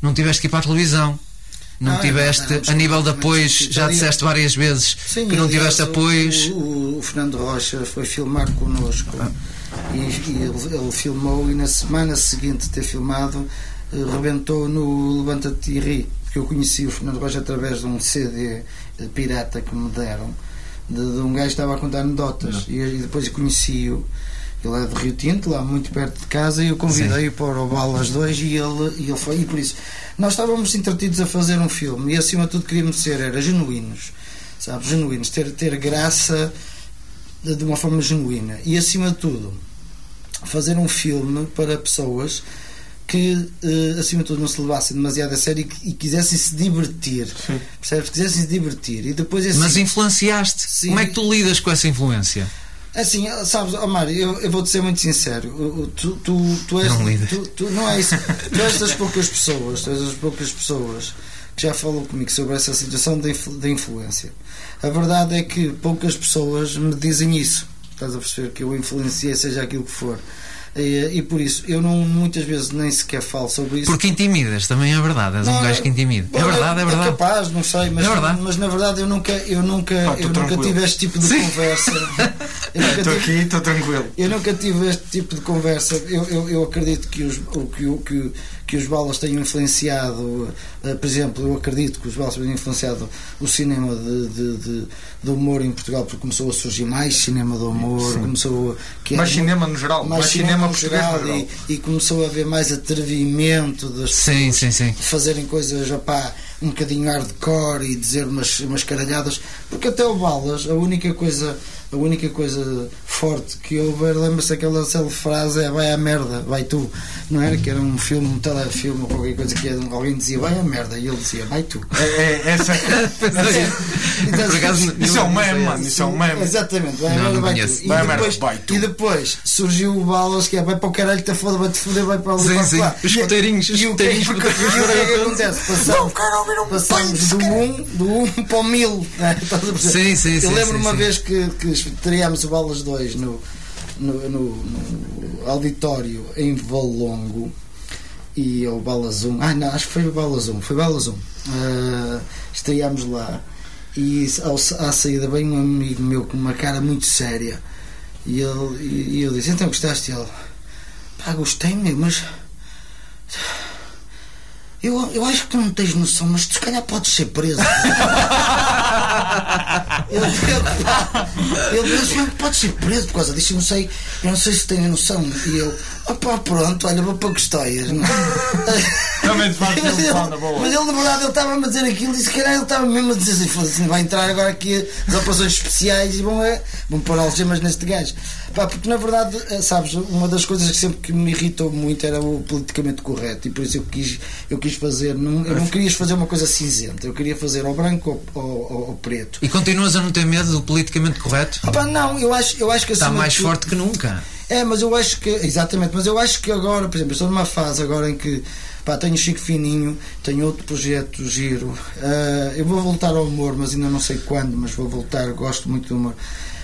não tiveste que ir para a televisão. Não Não, tiveste, não, não, a nível de apoios, já disseste várias vezes Sim, que não aliás, tiveste o- apoios. O, o- o Fernando Rocha foi filmar connosco e, e ele, ele filmou e na semana seguinte de ter filmado eh, rebentou no Levanta-te e Ri, porque eu conheci o Fernando Rocha através de um CD pirata que me deram, de, de um gajo que estava a contar anedotas e, e depois conheci-o. Ele é de Rio Tinto, lá muito perto de casa, e eu convidei-o para o Balas 2 e ele, e ele foi. E por isso, nós estávamos entretidos a fazer um filme e acima de tudo queríamos ser era genuínos, sabe? Genuínos, ter, ter graça de, de uma forma genuína e acima de tudo fazer um filme para pessoas que eh, acima de tudo não se levassem demasiado a sério e, e quisessem se divertir, percebes? Quisessem se divertir e depois assim, Mas influenciaste. Sim. Como é que tu lidas com essa influência? Assim, sabes, Mário, eu, eu vou-te ser muito sincero. Tu, tu, tu és. Não. Tu, tu- não é isso. Tu és das poucas pessoas, tu és das poucas pessoas que já falou comigo sobre essa situação da influ- da influência. A verdade é que poucas pessoas me dizem isso. estás a perceber que eu influenciei, seja aquilo que for. E, e por isso, eu não muitas vezes nem sequer falo sobre isso. Porque intimidas, também é verdade. És um Não, gajo que intimida. É verdade, é verdade. capaz, não sei, mas, É verdade. mas na verdade eu nunca, eu nunca, Pá, eu nunca tive este tipo de Sim. conversa. Estou aqui, estou tranquilo. eu nunca tive este tipo de conversa. Eu, eu, eu acredito que os, o- que, o- que, que os balas tenham influenciado, eh, por exemplo, eu acredito que os balas tenham influenciado o cinema de, de, de, de humor em Portugal, porque começou a surgir mais cinema de humor, começou a- que Mais era- cinema no geral, mais cinema no português geral no geral. e, e começou a haver mais atrevimento das Sim, sim, sim. de fazerem coisas opá, um bocadinho hardcore e dizer umas, umas caralhadas, porque até o Balas, a única coisa, a única coisa forte que eu ver, lembra-se daquela célebre frase é vai à merda, vai tu, não era? Que era um filme, um telefilme ou qualquer coisa que era- alguém dizia vai à merda e ele dizia vai tu. É, é, essa, Então, isso é um meme, mano. Isso é um meme. Exatamente, vai, vai, não vai tu. Vai à merda, vai tu. e depois surgiu o Balas que é vai para o caralho, te foda, vai-te foder, vai para ali Sim, para sim. lá. Os escuteirinhos, os E o que é que- escuteirinhos, o que é que acontece? Passamos, passamos do 1 um, do um para o 1000. né? Estás a perceber? Sim, sim, sim, Eu lembro sim, uma sim. vez que, que estreámos o Balas 2 no, no, no- no auditório em Valongo e o Balas 1. Ah, não, acho que foi o Balas 1. Foi Balas 1. Ah, estreámos lá e ao, à saída vem um amigo meu com uma cara muito séria e, ele, e, e eu disse: Então gostaste? E ele: Pá, gostei, meu, mas. Eu, eu acho que tu não tens noção, mas tu se calhar podes ser preso. ele ele, pá, ele disse, "Mas podes ser preso por causa disso, eu não sei, eu não sei se tens noção. E eu, opá, pronto, olha, vou para Custóias. Também te faz Mas ele, ilusão, na boa. mas ele, na verdade, ele estava-me a dizer aquilo e se calhar ele estava mesmo a dizer assim, "Foda-se, vai entrar agora aqui as operações especiais e vão, é, vão pôr algemas neste gajo. Pá, porque na verdade, eh, sabes, uma das coisas que sempre que me irritou muito era o politicamente correto e por isso eu quis, eu quis fazer, não, eu não querias fazer uma coisa cinzenta, eu queria fazer ao branco ou ao, ao- ao preto. E continuas a não ter medo do politicamente correto? Ah, pá, não, eu acho, eu acho que Está acima mais forte que nunca. É, mas eu acho que, exatamente, mas eu acho que agora, por exemplo, estou numa fase agora em que pá, tenho Chico Fininho, tenho outro projeto giro. Ah, eu vou voltar ao humor, mas ainda não sei quando, mas vou voltar, gosto muito do humor.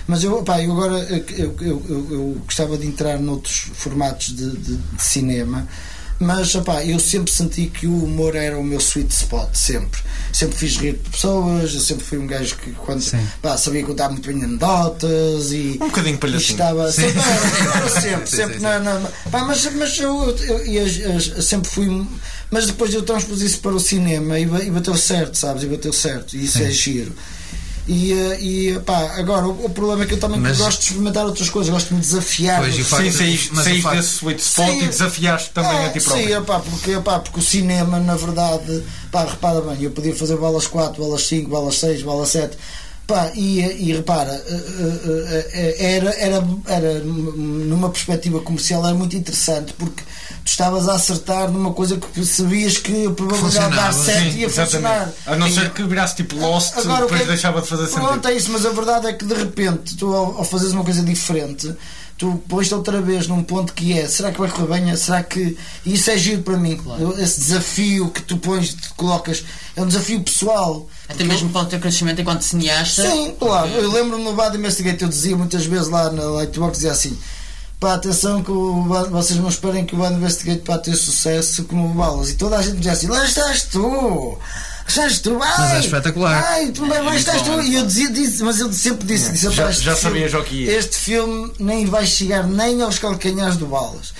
Mas eu, pá, eu agora eu, eu, eu- eu gostava de entrar noutros formatos de, de- de cinema. Mas opá, eu sempre senti que o humor era o meu sweet spot, sempre. Sempre fiz rir de pessoas, eu sempre fui um gajo que quando Sim. pá, sabia contar muito bem anedotas e, Um bocadinho e palhacinho. estava Sim. sempre, era sempre, Sim, sim, pá, mas, mas eu, eu, eu- sempre fui mas depois eu transpus isso para o cinema e, e bateu certo, sabes? E bateu certo, e isso é giro. E, eh, e pá, agora o, o problema é que eu também Mas- gosto de experimentar outras coisas, gosto de me desafiar. Pois, e facto- Sim, saíste, mas facto- desse sweet spot Sim. e desafiaste também É, a ti Sim, próprio. epá, porque, epá, porque o cinema, na verdade, pá, repara bem, eu podia fazer balas 4, balas 5, balas 6, balas 7. Pá, e, e repara, eh, eh, eh, era, era, era numa perspectiva comercial era muito interessante porque tu estavas a acertar numa coisa que sabias que a probabilidade de dar certo Sim, ia funcionar. A não ser que virasse tipo Lost, Agora, o depois que é- deixava de fazer Pronto, sentido. é isso, mas a verdade é que de repente, tu ao, ao fazeres uma coisa diferente, tu pões-te outra vez num ponto que é: será que vai correr bem? Será que. E isso é giro para mim. Esse desafio que tu pões, te colocas, é um desafio pessoal. Até mesmo para o teu crescimento enquanto cineasta. Sim, claro. Eu lembro-me no Bad Investigate, eu dizia muitas vezes lá na Lightbox, dizia assim. Pá, atenção que o, Bad- vocês não esperem que o Bad Investigate para ter sucesso como o Balas. E toda a gente dizia assim: lá estás tu! Estás tu, ai, Mas é espetacular. Ai, tu, lá estás tu. E eu dizia, disse, mas eu sempre disse, disse Já- "Pá, este já filme- sabias o que ia." Este filme nem vai chegar nem aos calcanhares do Balas.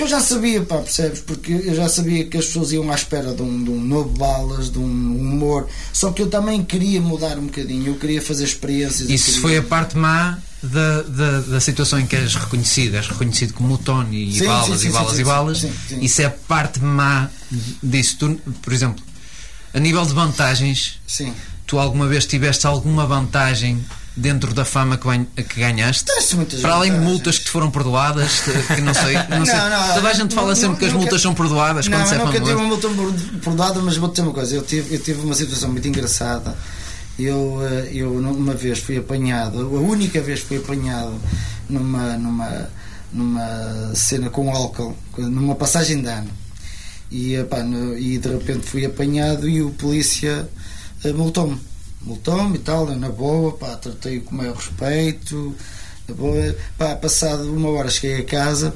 Porque eu já sabia, pá, percebes? Porque eu já sabia que as pessoas iam à espera de um, de um novo balas, de um humor. Só que eu também queria mudar um bocadinho, eu queria fazer experiências. Isso queria- foi a parte má da, da, da situação em que és reconhecido. És reconhecido como o Tony e Sim, balas sim, e sim, balas e balas. sim, sim. Isso é a parte má disso. Tu, por exemplo, a nível de vantagens, Sim. tu alguma vez tiveste alguma vantagem dentro da fama que, ganha- que ganhaste? Para além de multas que te foram perdoadas, que não sei, não sei. Não, não, toda a gente fala não, sempre que as nunca- multas são perdoadas Não, quando se é eu nunca tive famoso. uma multa perdoada, mas vou-te dizer uma coisa. Eu tive, eu tive uma situação muito engraçada. Eu, eh, eu uma vez fui apanhado, a única vez fui apanhado numa, numa, numa cena com álcool, numa passagem de ano. E, epá, no- e de repente fui apanhado e o polícia eh, multou-me. Multou-me e tal, na boa, pá, tratei-o com o maior respeito. Vou ver, pá, passado uma hora cheguei a casa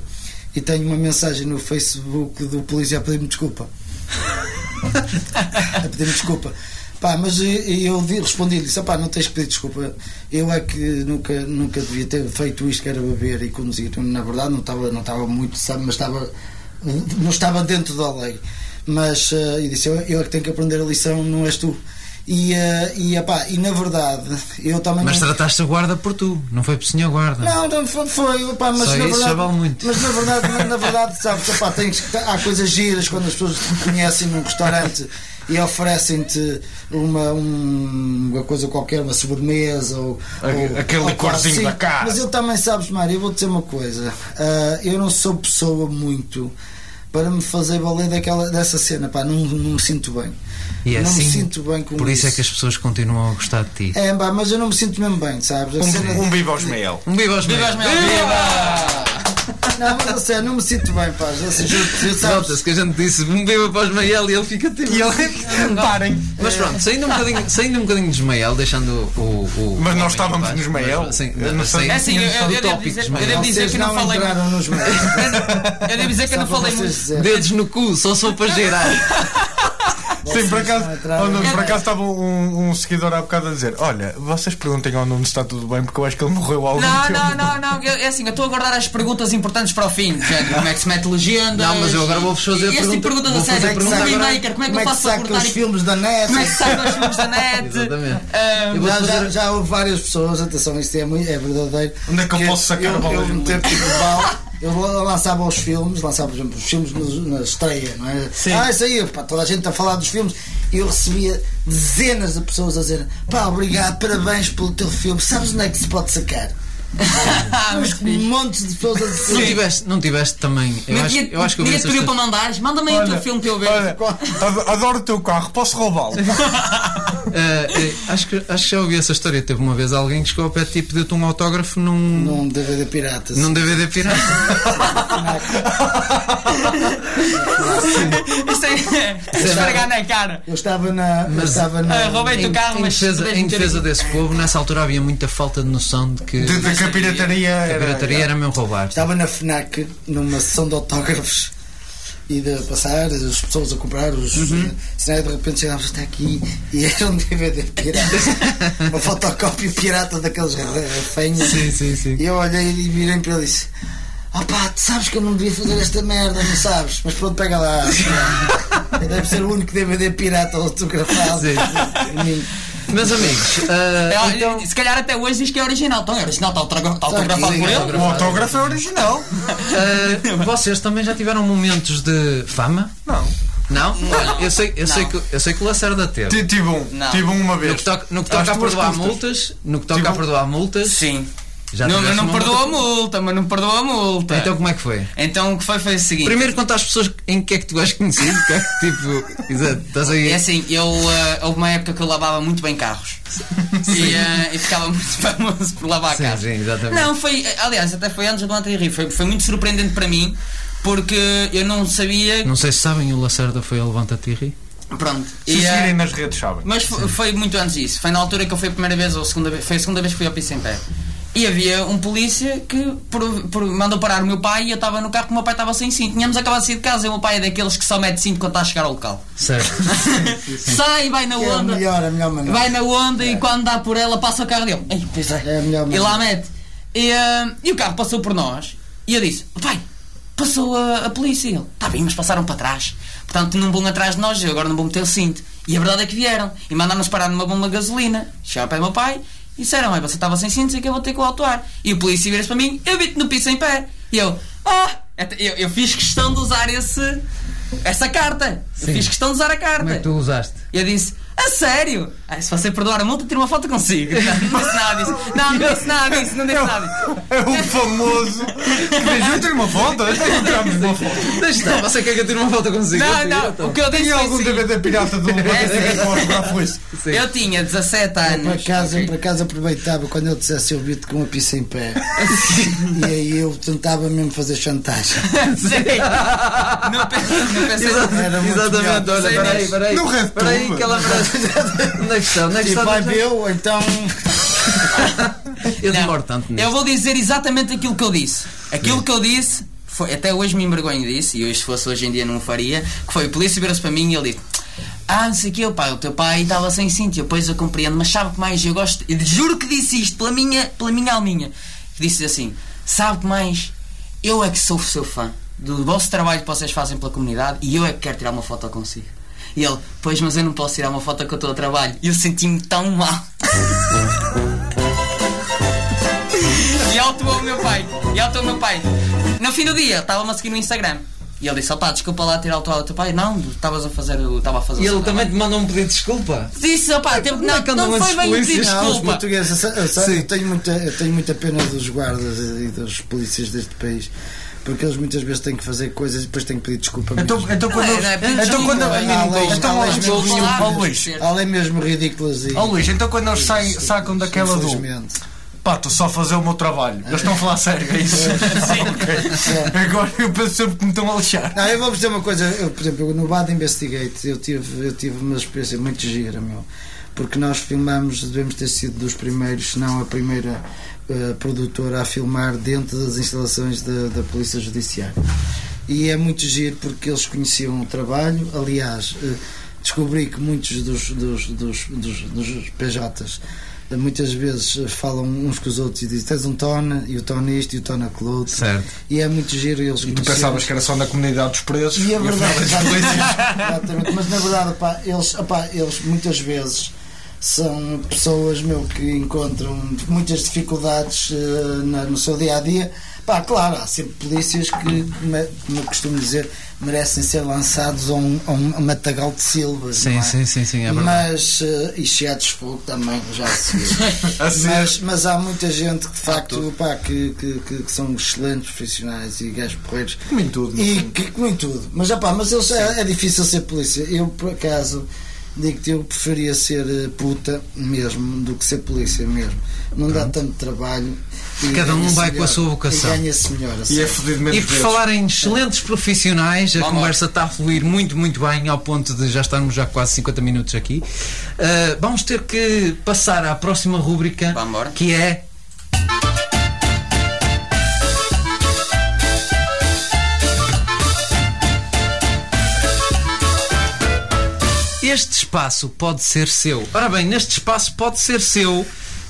e tenho uma mensagem no Facebook do polícia a pedir-me desculpa. a pedir-me desculpa. Pá, mas eu, eu di- respondi-lhe, pá, não tens que pedir desculpa. Eu é que nunca, nunca devia ter feito isto, que era beber e conduzir. Na verdade não estava, não estava muito, sabe, mas estava, não estava dentro da lei. Mas eh, eu disse, eu, eu é que tenho que aprender a lição, não és tu. E, eh, e, epá, e na verdade, eu também Mas não- trataste a guarda por tu, não foi por senhor guarda. não, não foi, foi pá, mas Só na isso verdade, vale muito. Mas na verdade, na, na verdade sabes, pá, tens, há coisas giras quando as pessoas te conhecem num restaurante e oferecem-te uma, um- uma coisa qualquer, uma sobremesa ou, aquele ou licorzinho assim. da casa. Mas eu também, sabes, Mário, eu vou dizer uma coisa. ah, eu não sou pessoa muito para me fazer valer daquela, dessa cena, pá, não, não me sinto bem. E é não assim, me sinto bem com por isso é que as pessoas continuam a gostar de ti. É, pá, mas eu não me sinto mesmo bem, sabes? Cena- Um, um viva aos Mael. Um viva aos Viva mel, viva! Não, mas sério, não me sinto bem, pá. Assim? Nota-se que a gente disse um viva para os Mael e ele fica tipo. E ele. Parem. Mas pronto, saindo um bocadinho, saindo um bocadinho de Ismael, deixando o. o Mas o nós estávamos no Ismael. sim, sei. É assim, eu, devo dizer, eu Ismael. devo dizer Vocês que não falei. Eu devo dizer que eu não falei muito. Dedos no cu, só sou para gerar. Sim, por acaso, oh, Nuno, por acaso estava um, um seguidor há bocado a dizer: Olha, vocês perguntem ao Nuno se está tudo bem, porque eu acho que ele morreu há algum Não, tempo. não, não, não. eu- É assim, eu estou a guardar as perguntas importantes para o fim. Género, como é que se mete legendas? Não, mas eu agora vou-vos fazer tipo pergunta- perguntas a vou fazer sério. a pergunta Movie agora. Maker, como é que Como eu é que faço para cortar os filmes da net? Como é que se saca os filmes da net? Exatamente. Já, fazer- já, já houve várias pessoas, atenção, isto é, muito, é verdadeiro. Onde é que eu posso sacar eu, a bola eu, um tempo de bala, eu lançava os filmes, lançava, por exemplo, os filmes na estreia, não é? Ah, isso aí, pá, toda a gente a falar dos filmes. E eu recebia dezenas de pessoas a dizer: pá, obrigado, parabéns pelo teu filme. Sabes onde é que se pode sacar? Montes de pessoas a Não dizer. tiveste, não tiveste também. Eu acho, eu acho que eu vi pediu para mandares. Manda-me aí o teu filme para eu ver. Olha, adoro o teu carro, posso roubá-lo? Eh, acho, que, acho que já ouvi essa história. Teve uma vez alguém que chegou ao pé de ti e pediu-te um autógrafo num, Num DVD pirata. num DVD pirata. Isso é esfregar na cara. Eu estava na. eu estava na Ah, roubei-te o carro, em mas. defesa, deixa-me em defesa desse povo, nessa altura havia muita falta de noção de que De, de a pirataria a era. pirataria era mesmo roubar. Estava na FNAC, numa sessão de autógrafos e de passar, as pessoas a comprar os. Uhum. Senão de repente chegámos até aqui e era um DVD pirata. uma fotocópia pirata daqueles reféns. Sim, sim, sim. E eu olhei e virei para ele e disse. Ah pá, tu sabes que eu não devia fazer esta merda, não sabes? Mas pronto, pega lá. Deve ser o único DVD pirata autografado. Sim, mim. Meus amigos, eh, É, então, Se calhar até hoje diz que é original. Então é original, está autogra- está autografado Sim, por ele. O autógrafo é original. eh, vocês também já tiveram momentos de fama? Não. Não? Olha, eu sei, eu sei, Não. que, eu sei que o Lacerda teve. Ti- Tive um, Não. tive um uma vez. No que toca, no que toca a perdoar multas, no que toca a perdoar multas, Sim. Já não, tiveste não perdoa a multa. mas não perdoa a multa. Então como é que foi? Então o que foi foi o seguinte. Primeiro conta às pessoas em que é que tu és conhecido, que é que tipo, exato, estás aí. É assim, eu, eh, houve uma época que eu lavava muito bem carros e, eh, e ficava muito famoso por lavar Sim, carros. sim, exatamente. Não, foi, eh, aliás, até foi antes do Antirri, foi, foi muito surpreendente para mim porque eu não sabia. Não sei se sabem, o Lacerda foi a Levanta-te e ri. Pronto. Se E, eh, seguirem nas redes, sabem. mas foi, foi muito antes disso. Foi na altura que eu fui a primeira vez, ou a segunda vez, foi a segunda vez que fui ao Piso em Pé. E havia um polícia que por- por- mandou parar o meu pai e eu estava no carro que o meu pai estava sem cinto. Tínhamos acabado de sair de casa e o meu pai é daqueles que só mete cinto quando está a chegar ao local. Certo. Sai, vai na É a onda. melhor, a melhor maneira. Vai na onda e quando dá por ela passa o carro dele. Ei, pois é. É a melhor E lá maneira. mete. E, ah, e o carro passou por nós e eu disse: Pai, passou a, a polícia. E ele: Está bem, mas passaram para trás. Portanto, não vão atrás de nós, eu agora não vou meter o cinto. E a verdade é que vieram e mandaram-nos parar numa bomba de gasolina. Chegaram para o meu pai disseram: Olha, você estava sem cinto, sei que eu vou ter que o autuar. E o polícia vira-se para mim: Eu vi-te no piso em pé. E eu: Ah, eu, eu fiz questão de usar esse, essa carta. Eu Sim. fiz questão de usar a carta. Como é que tu usaste? Eu disse, a sério? Ah, se você perdoar a multa, tiro uma foto consigo. Não, não disse nada disso. Não, não disse nada disso, não disse nada disso. É o famoso que diz: Eu tenho uma foto, eu tenho tiramos uma foto. Deixa estar, você quer que eu tire uma foto consigo? Não, Eu não, tiro, então. o que eu disse foi algum assim, DVD pirata do É, que autografo isso? Sim. Eu tinha 17 Por anos. acaso, por acaso aproveitava quando eu dissesse eu vi-te com uma pizza em pé. e aí eu tentava mesmo fazer chantagem. Sim. Não pensei, não pensei. Era muito Exatamente, olha, peraí, peraí. No Peraí, que ela merece. Onde é que está? Onde é que E está? vai ver, ou então. Eu Não, demoro tanto nisto. Eu vou dizer exatamente aquilo que eu disse. Aquilo que eu disse, foi, até hoje me envergonho disso, e hoje, se fosse hoje em dia não o faria, que foi o polícia virou-se para mim e ele disse. Ah, não sei o que, pai, o teu pai estava sem cinto, e eu, depois eu compreendo, mas sabe o que mais eu gosto? Eu juro que disse isto pela minha, pela minha alminha. Disse assim: sabe o que mais? Eu é que sou seu fã do vosso trabalho que vocês fazem pela comunidade e eu é que quero tirar uma foto consigo. E ele, pois, mas eu não posso tirar uma foto com o teu trabalho. E eu senti-me tão mal. E autuou o meu pai. E autuou o meu pai. No fim do dia, estava-me a seguir no Instagram. E ele disse: opá, desculpa lá autuado o teu pai. Não, estavas a fazer. o- Estava a fazer E o ele também trabalho." te mandou um pedido de desculpa. Disse, opá, tempo, Como é não, que não foi bem polícias? pedido de Não, os desculpa. portugueses, eu, eu, sei, eu tenho muita, eu tenho muita pena dos guardas e dos polícias deste país. Porque eles muitas vezes têm que fazer coisas e depois têm que pedir desculpa. Então, mesmo. então quando. é, não é então quando. desculpa, é Então, além- então, ó, palavras, Luís. ser. Além mesmo ridículas e. Ó Luís, então quando eles saem, sacam daquela do. Pá, estou só a fazer o meu trabalho. Eles estão a falar sério, é isso? Ok. Agora eu penso sempre que me estão a lixar. Não, eu vou-vos dizer uma coisa, eu, por exemplo, no Bad Investigate eu tive, eu tive uma experiência muito gira, meu. Porque nós filmamos, devemos ter sido dos primeiros, se não a primeira eh, produtora a filmar dentro das instalações da, da Polícia Judiciária. E é muito giro porque eles conheciam o trabalho. Aliás, eh, descobri que muitos dos, dos, dos, dos, dos PJs eh, muitas vezes falam uns com os outros e dizem tens um tona e o tona isto e o tona aquilo outro. Certo. E é muito giro eles E tu pensavas que era só na comunidade dos presos e é afinal verdade, polícia. exatamente, mas na verdade, opá, eles, opá, eles muitas vezes são pessoas meu, que encontram muitas dificuldades eh, na- no seu dia a dia. Pá, claro, há sempre polícias que, como eu costumo dizer, merecem ser lançados a um, a um matagal de silvas. Sim, não é? sim, sim, sim, é verdade. Mas, eh, e cheados de fogo também, já se viu. Assim mas, mas há muita gente que de facto pá, que, que, que- que são excelentes profissionais e gajos porreiros Como em tudo, e que, como em tudo. Mas, opá, mas eles, é, é difícil ser polícia. Eu, por acaso, digo-te, eu preferia ser eh, puta mesmo do que ser polícia mesmo. Não dá tanto trabalho. e Cada um vai com a sua vocação. E ganha-se melhor. a E é E por falar em excelentes profissionais, a Vamos conversa está a fluir muito, muito bem, ao ponto de já estarmos já quase 50 minutos aqui. Uh, vamos ter que passar à próxima rúbrica, Vamos que é. Este espaço pode ser seu. Ora bem, neste espaço pode ser seu.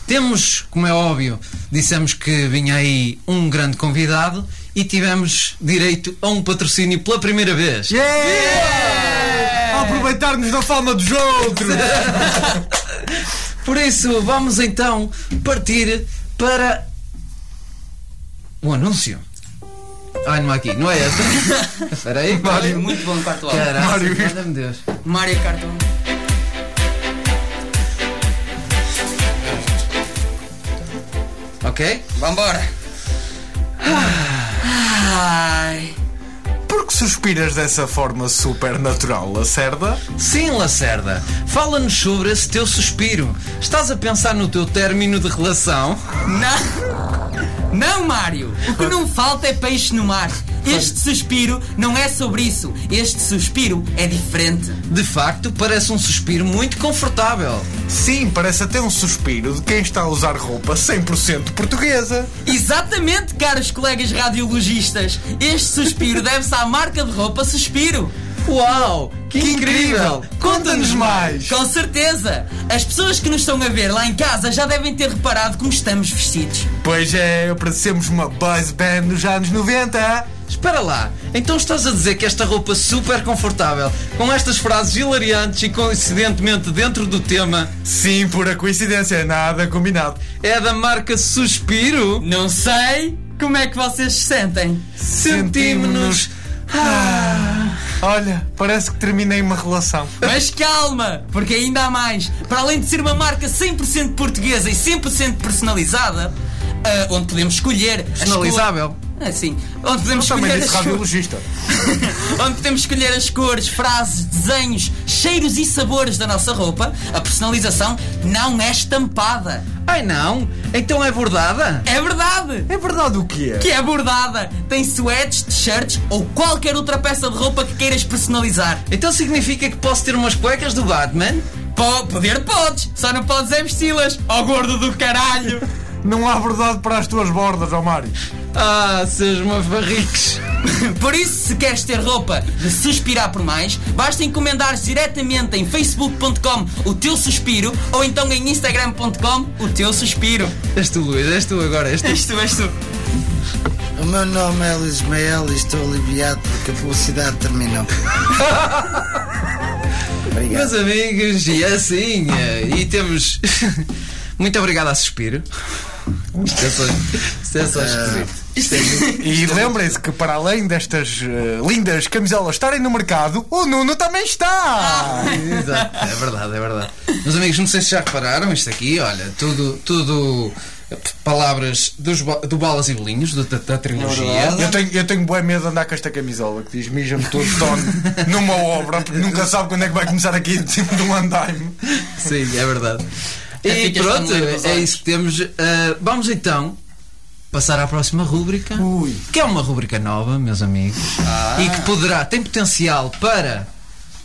Temos, como é óbvio, dissemos que vinha aí um grande convidado e tivemos direito a um patrocínio pela primeira vez. A aproveitar-nos da fama dos outros! Por isso, vamos então partir para o anúncio. Ai, não há aqui, não é esta? Espera aí, Mário, muito bom quarto alto. Caralho, Mário. manda-me Deus. Mário Cartão. Ok? Vambora. Ai. Por que suspiras dessa forma super natural, Lacerda? Sim, Lacerda. Fala-nos sobre esse teu suspiro. Estás a pensar no teu término de relação? Não! Não, Mário! O que não falta é peixe no mar. Este suspiro não é sobre isso. Este suspiro é diferente. De facto, parece um suspiro muito confortável. Sim, parece até um suspiro de quem está a usar roupa 100% portuguesa. Exatamente, caros colegas radiologistas. Este suspiro deve-se à marca de roupa Suspiro. Uau! Que, incrível! Conta-nos mais! Com certeza! As pessoas que nos estão a ver lá em casa já devem ter reparado como estamos vestidos. Pois é, parecemos uma boys band dos anos 90. Espera lá, então estás a dizer que esta roupa super confortável, com estas frases hilariantes e coincidentemente dentro do tema, Sim, pura coincidência, nada combinado. é da marca Suspiro? Não sei como é que vocês se sentem. Sentimos-nos. Ah, Olha, parece que terminei uma relação. Mas calma, porque ainda há mais. Para além de ser uma marca 100% portuguesa e 100% personalizada, ah, onde podemos escolher. Personalizável. Cores- Ah, sim. Onde podemos escolher as cores. onde podemos escolher as cores, frases, desenhos, cheiros e sabores da nossa roupa, a personalização não é estampada. Ai não? Então é bordada? É verdade! É verdade o que é? Que é bordada! Tem suetes, t-shirts ou qualquer outra peça de roupa que queiras personalizar. Então significa que posso ter umas cuecas do Batman? Po- poder podes, só não podes é vesti-las, ó gordo do caralho! Não há verdade para as tuas bordas, ó Mário. Ah, seus mafarriques. Por isso, se queres ter roupa de suspirar por mais, basta encomendar diretamente em facebook.com o teu suspiro ou então em instagram.com o teu suspiro. És tu, Luís, és tu agora, és tu. És tu, és tu. O meu nome é Luís Mael e estou aliviado porque a publicidade terminou. Obrigado. Meus amigos, e assim, eh, e temos. Muito obrigado a Suspiro. Isto é só, isto é só esquisito. E lembrem-se que para além destas eh, lindas camisolas estarem no mercado, o Nuno também está! Exato, é verdade, é verdade. Meus amigos, não sei se já repararam, isto aqui, olha, tudo, tudo eh, palavras dos, do Balas e Bolinhos, do- da, da trilogia. Eu tenho, eu tenho bem medo de andar com esta camisola que diz mija-me todo tono numa obra, porque nunca sabe quando é que vai começar aqui em cima de um andaime. Sim, é verdade. E ficas pronto, tão nervoso. é isso que temos. Ah, vamos então passar à próxima rúbrica, Ui. que é uma rúbrica nova, meus amigos, e que poderá, tem potencial para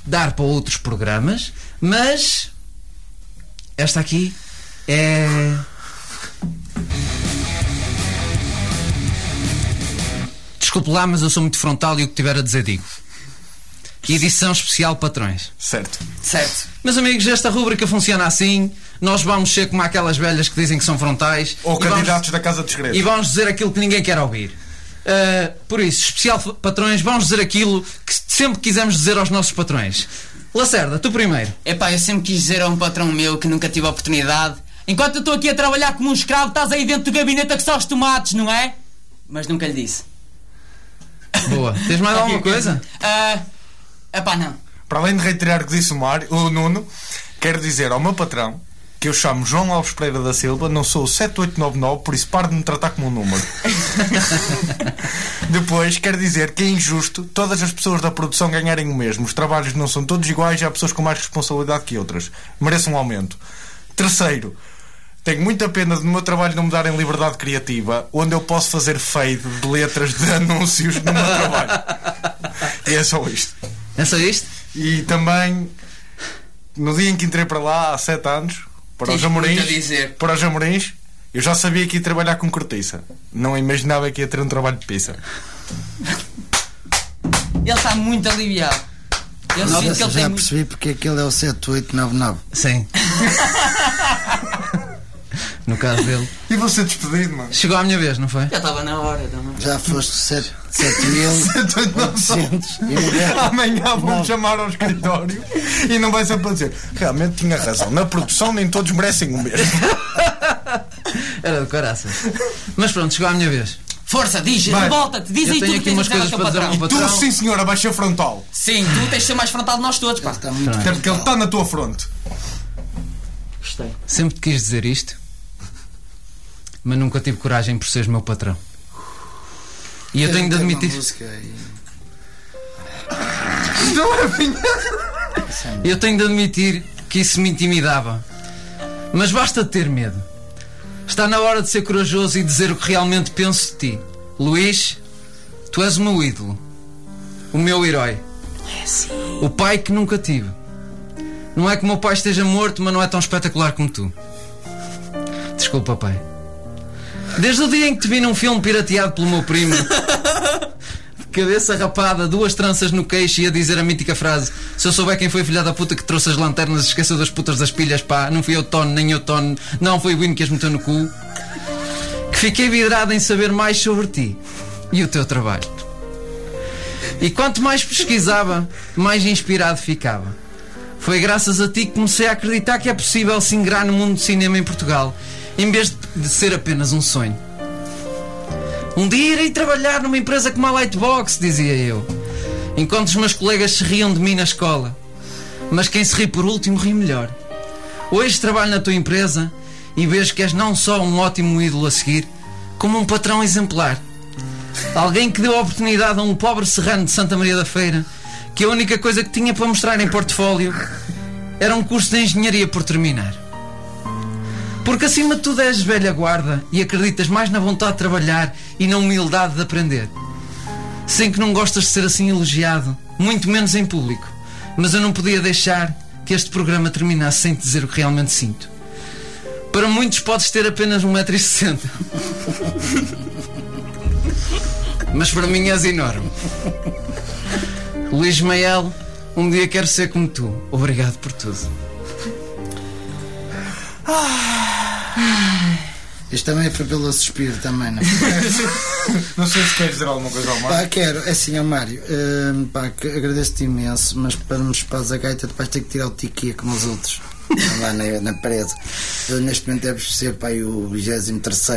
dar para outros programas, mas esta aqui é. Desculpe lá, mas eu sou muito frontal e o que tiver a dizer digo. Edição especial patrões. Certo. Certo. Meus amigos, esta rúbrica funciona assim. Nós vamos ser como aquelas velhas que dizem que são frontais. Ou e vamos- candidatos da Casa dos Segredos. e vamos dizer aquilo que ninguém quer ouvir. Uh, por isso, especial patrões, vamos dizer aquilo que sempre quisemos dizer aos nossos patrões. Lacerda, tu primeiro. Epá, eu sempre quis dizer a um patrão meu que nunca tive a oportunidade. Enquanto eu estou aqui a trabalhar como um escravo, estás aí dentro do gabinete a coçar os tomates, não é? Mas nunca lhe disse. Boa. Tens mais alguma coisa? Ah, epá, não. Para além de reiterar o que disse o, Mário, o Nuno, quero dizer ao meu patrão que eu chamo João Alves Pereira da Silva, não sou o 7899, por isso pare de me tratar como um número. Depois, quero dizer que é injusto todas as pessoas da produção ganharem o mesmo. Os trabalhos não são todos iguais e há pessoas com mais responsabilidade que outras. Merecem um aumento. Terceiro, tenho muita pena de no meu trabalho não me darem liberdade criativa, onde eu posso fazer fade de letras de anúncios no meu trabalho. E é só isto. É só isto? E também, no dia em que entrei para lá, há sete anos, para os muito Amorins, para os Amorins, eu já sabia que ia trabalhar com cortiça. Não imaginava que ia ter um trabalho de pizza. Ele está muito aliviado. Eu sinto que ele Já tem muito... percebi porque aquele é o 7899. Sim. no caso dele. E vou ser despedido, mano. Chegou a minha vez, não foi? Já estava na hora também. Já foste 7800 Amanhã vão-me chamar ao escritório e não vai ser para dizer realmente tinha razão. Na produção nem todos merecem o mesmo. Era do caraças. Mas pronto, chegou a minha vez. Força, diz, revolta-te, diz Eu aí tenho tudo aqui que umas tens a dizer coisas ao teu para dizer ao patrão. Tu, Patrão. sim senhor, abaixa frontal. Sim, tu tens de ser mais frontal de nós todos, pá. Está muito Até porque ele está na tua fronte. Gostei. Sempre te quis dizer isto, mas nunca tive coragem por seres meu patrão. E eu tenho de admitir. Eu tenho de admitir que isso me intimidava. Mas basta ter medo. Está na hora de ser corajoso e dizer o que realmente penso de ti. Luís, tu és o meu ídolo. O meu herói. O pai que nunca tive. Não é que o meu pai esteja morto, mas não é tão espetacular como tu. Desculpa, pai. Desde o dia em que te vi num filme pirateado pelo meu primo, de cabeça rapada, duas tranças no queixo e a dizer a mítica frase: Se eu souber quem foi filha da puta que trouxe as lanternas e esqueceu das putas das pilhas, pá, não fui eu Tono, nem eu Tono, não foi o Wino que as meteu no cu. Que fiquei vidrado em saber mais sobre ti e o teu trabalho. E quanto mais pesquisava, mais inspirado ficava. Foi graças a ti que comecei a acreditar que é possível se ingrar no mundo do cinema em Portugal, em vez de ser apenas um sonho. Um dia irei trabalhar numa empresa como a Lightbox, dizia eu, enquanto os meus colegas se riam de mim na escola. Mas quem se ri por último ri melhor. Hoje trabalho na tua empresa e vejo que és não só um ótimo ídolo a seguir, como um patrão exemplar. Alguém que deu a oportunidade a um pobre serrano de Santa Maria da Feira que a única coisa que tinha para mostrar em portfólio era um curso de engenharia por terminar. Porque acima de tudo és velha guarda e acreditas mais na vontade de trabalhar e na humildade de aprender. Sei que não gostas de ser assim elogiado, muito menos em público, mas eu não podia deixar que este programa terminasse sem te dizer o que realmente sinto. Para muitos podes ter apenas 1,60m. Mas para mim és enorme. Luís Mael, um dia quero ser como tu. Obrigado por tudo. Isto também foi pelo suspiro também, não é? Não sei se queres dizer alguma coisa ao Pá, Mário. quero, é assim, ó Mário, hum, pá, que agradeço-te imenso, mas para me espares a gaita depois ter que tirar o tiquinha como os outros, lá na, na parede. Eu, neste momento deves ser pá, aí o 23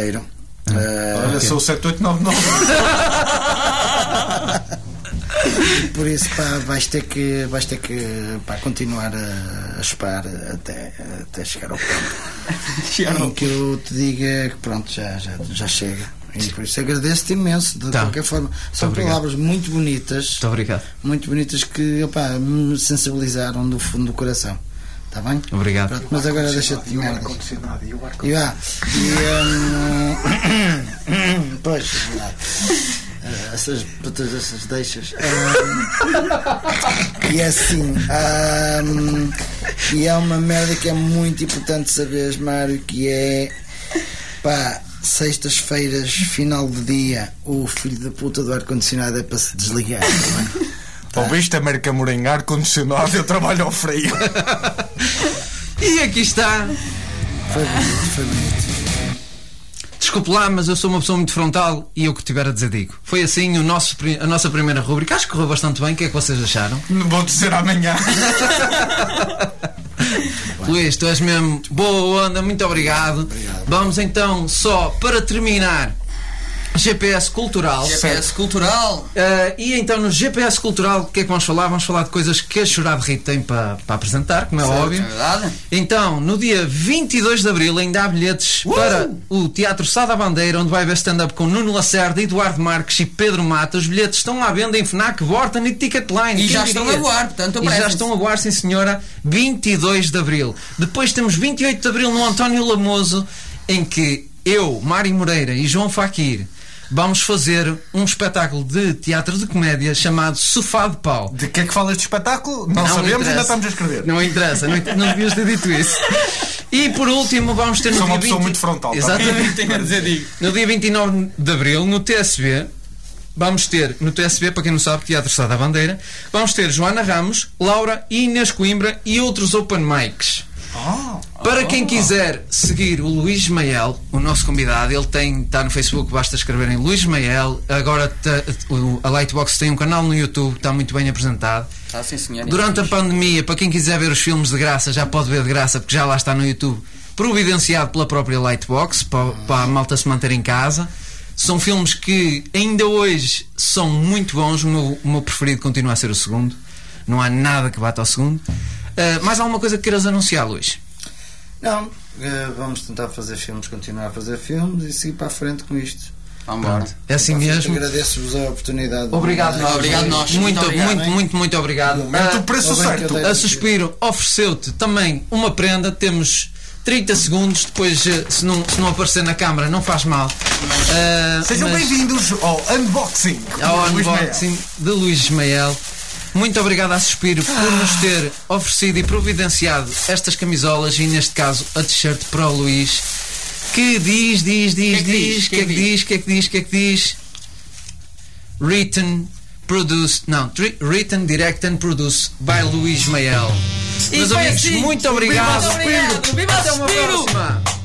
Olha, sou o 7899. por isso pá, vais ter que, vais ter que pá, continuar a, a espar até, até chegar ao ponto em que eu te diga que pronto, já, já, já chega. E por isso agradeço-te imenso, de Tá. qualquer forma. São obrigado. palavras muito bonitas. Muito obrigado. muito bonitas que opá, me sensibilizaram do fundo do coração. Está bem? Obrigado. Pronto, mas agora deixa-te de merda. E o ar E. E, hum, pois, lá. Essas putas, essas deixas. Hum, e é assim. hum, e é uma merda que é muito importante saberes, Mário, que é. Pá, sextas-feiras, final de dia, o filho da puta do ar-condicionado é para se desligar. tá bem? Ouviste América Morenho, ar-condicionado, eu trabalho ao freio. E aqui está. Foi bonito, foi bonito. Desculpe lá, mas eu sou uma pessoa muito frontal e eu que tiver a dizer digo. Foi assim o nosso, a nossa primeira rubrica. Acho que correu bastante bem. O que é que vocês acharam? Não vou dizer amanhã. Luís, tu és mesmo boa onda, muito obrigado. Vamos então, só para terminar, GPS Cultural. GPS cultural. Uh, e então no GPS Cultural, o que é que vamos falar? Vamos falar de coisas que a Chorar de Rito tem para, para apresentar, como é É óbvio. verdade? Então, no dia 22 de Abril ainda há bilhetes para o Teatro Sada Bandeira, onde vai haver stand-up com Nuno Lacerda, Eduardo Marques e Pedro Mata. Os bilhetes estão à venda em FNAC, Vorten e Ticketline. E já estão a voar, portanto, E já estão a voar, sim senhora, 22 de Abril. Depois temos 28 de Abril no António Lamoso, em que eu, Mário Moreira e João Faquir vamos fazer um espetáculo de teatro de comédia chamado Sofá de Pau. De que é que fala este espetáculo? Não, sabemos, interessa. ainda estamos a escrever. Não interessa, não, não devias ter dito isso. E por último, vamos ter no Sou dia uma pessoa 20 muito frontal, tá? Exatamente. Tenho a dizer, digo. No dia 29 de Abril, no TSB, vamos ter, no TSB, para quem não sabe, Teatro Sá da Bandeira, vamos ter Joana Ramos, Laura e Inês Coimbra e outros open mics. Para quem quiser seguir o Luís Mael, o nosso convidado, ele tem, está no Facebook, basta escreverem Luís Mael. Agora tá- a Lightbox tem um canal no YouTube, está muito bem apresentado. Ah, sim, senhor. Durante a pandemia, para quem quiser ver os filmes de graça, já pode ver de graça, porque já lá está no YouTube, providenciado pela própria Lightbox, para, para a malta se manter em casa. São filmes que ainda hoje são muito bons. O meu, o meu preferido continua a ser o segundo. Não há nada que bata ao segundo. Ah, mais alguma coisa que queiras anunciar, Luís? Não, eh, vamos tentar fazer filmes, continuar a fazer filmes e seguir para a frente com isto. Vamos. É assim Vocês, mesmo. Agradeço-vos a oportunidade. Obrigado, nós. Obrigado, nós. Muito, Muito muito, obrigado, muito, muito, obrigado. Mete Ah, o preço certo. A Suspiro ofereceu-te também uma prenda. Temos 30 segundos. Depois, eh, se não, se não aparecer na câmara, não faz mal. Ah, Sejam mas bem-vindos ao unboxing. Ao Luís Mael. unboxing de Luís Ismael. Muito obrigado à Suspiro por nos ter oferecido e providenciado estas camisolas e, neste caso, a t-shirt para o Luís. Que diz, diz, diz, que diz, diz? que é que diz, que é que diz, que é que diz. Written, produced, não, written, direct and produced by Luís Mael. Meus amigos, assim. muito obrigado. Muito obrigado. Viva Até uma Suspiro. próxima.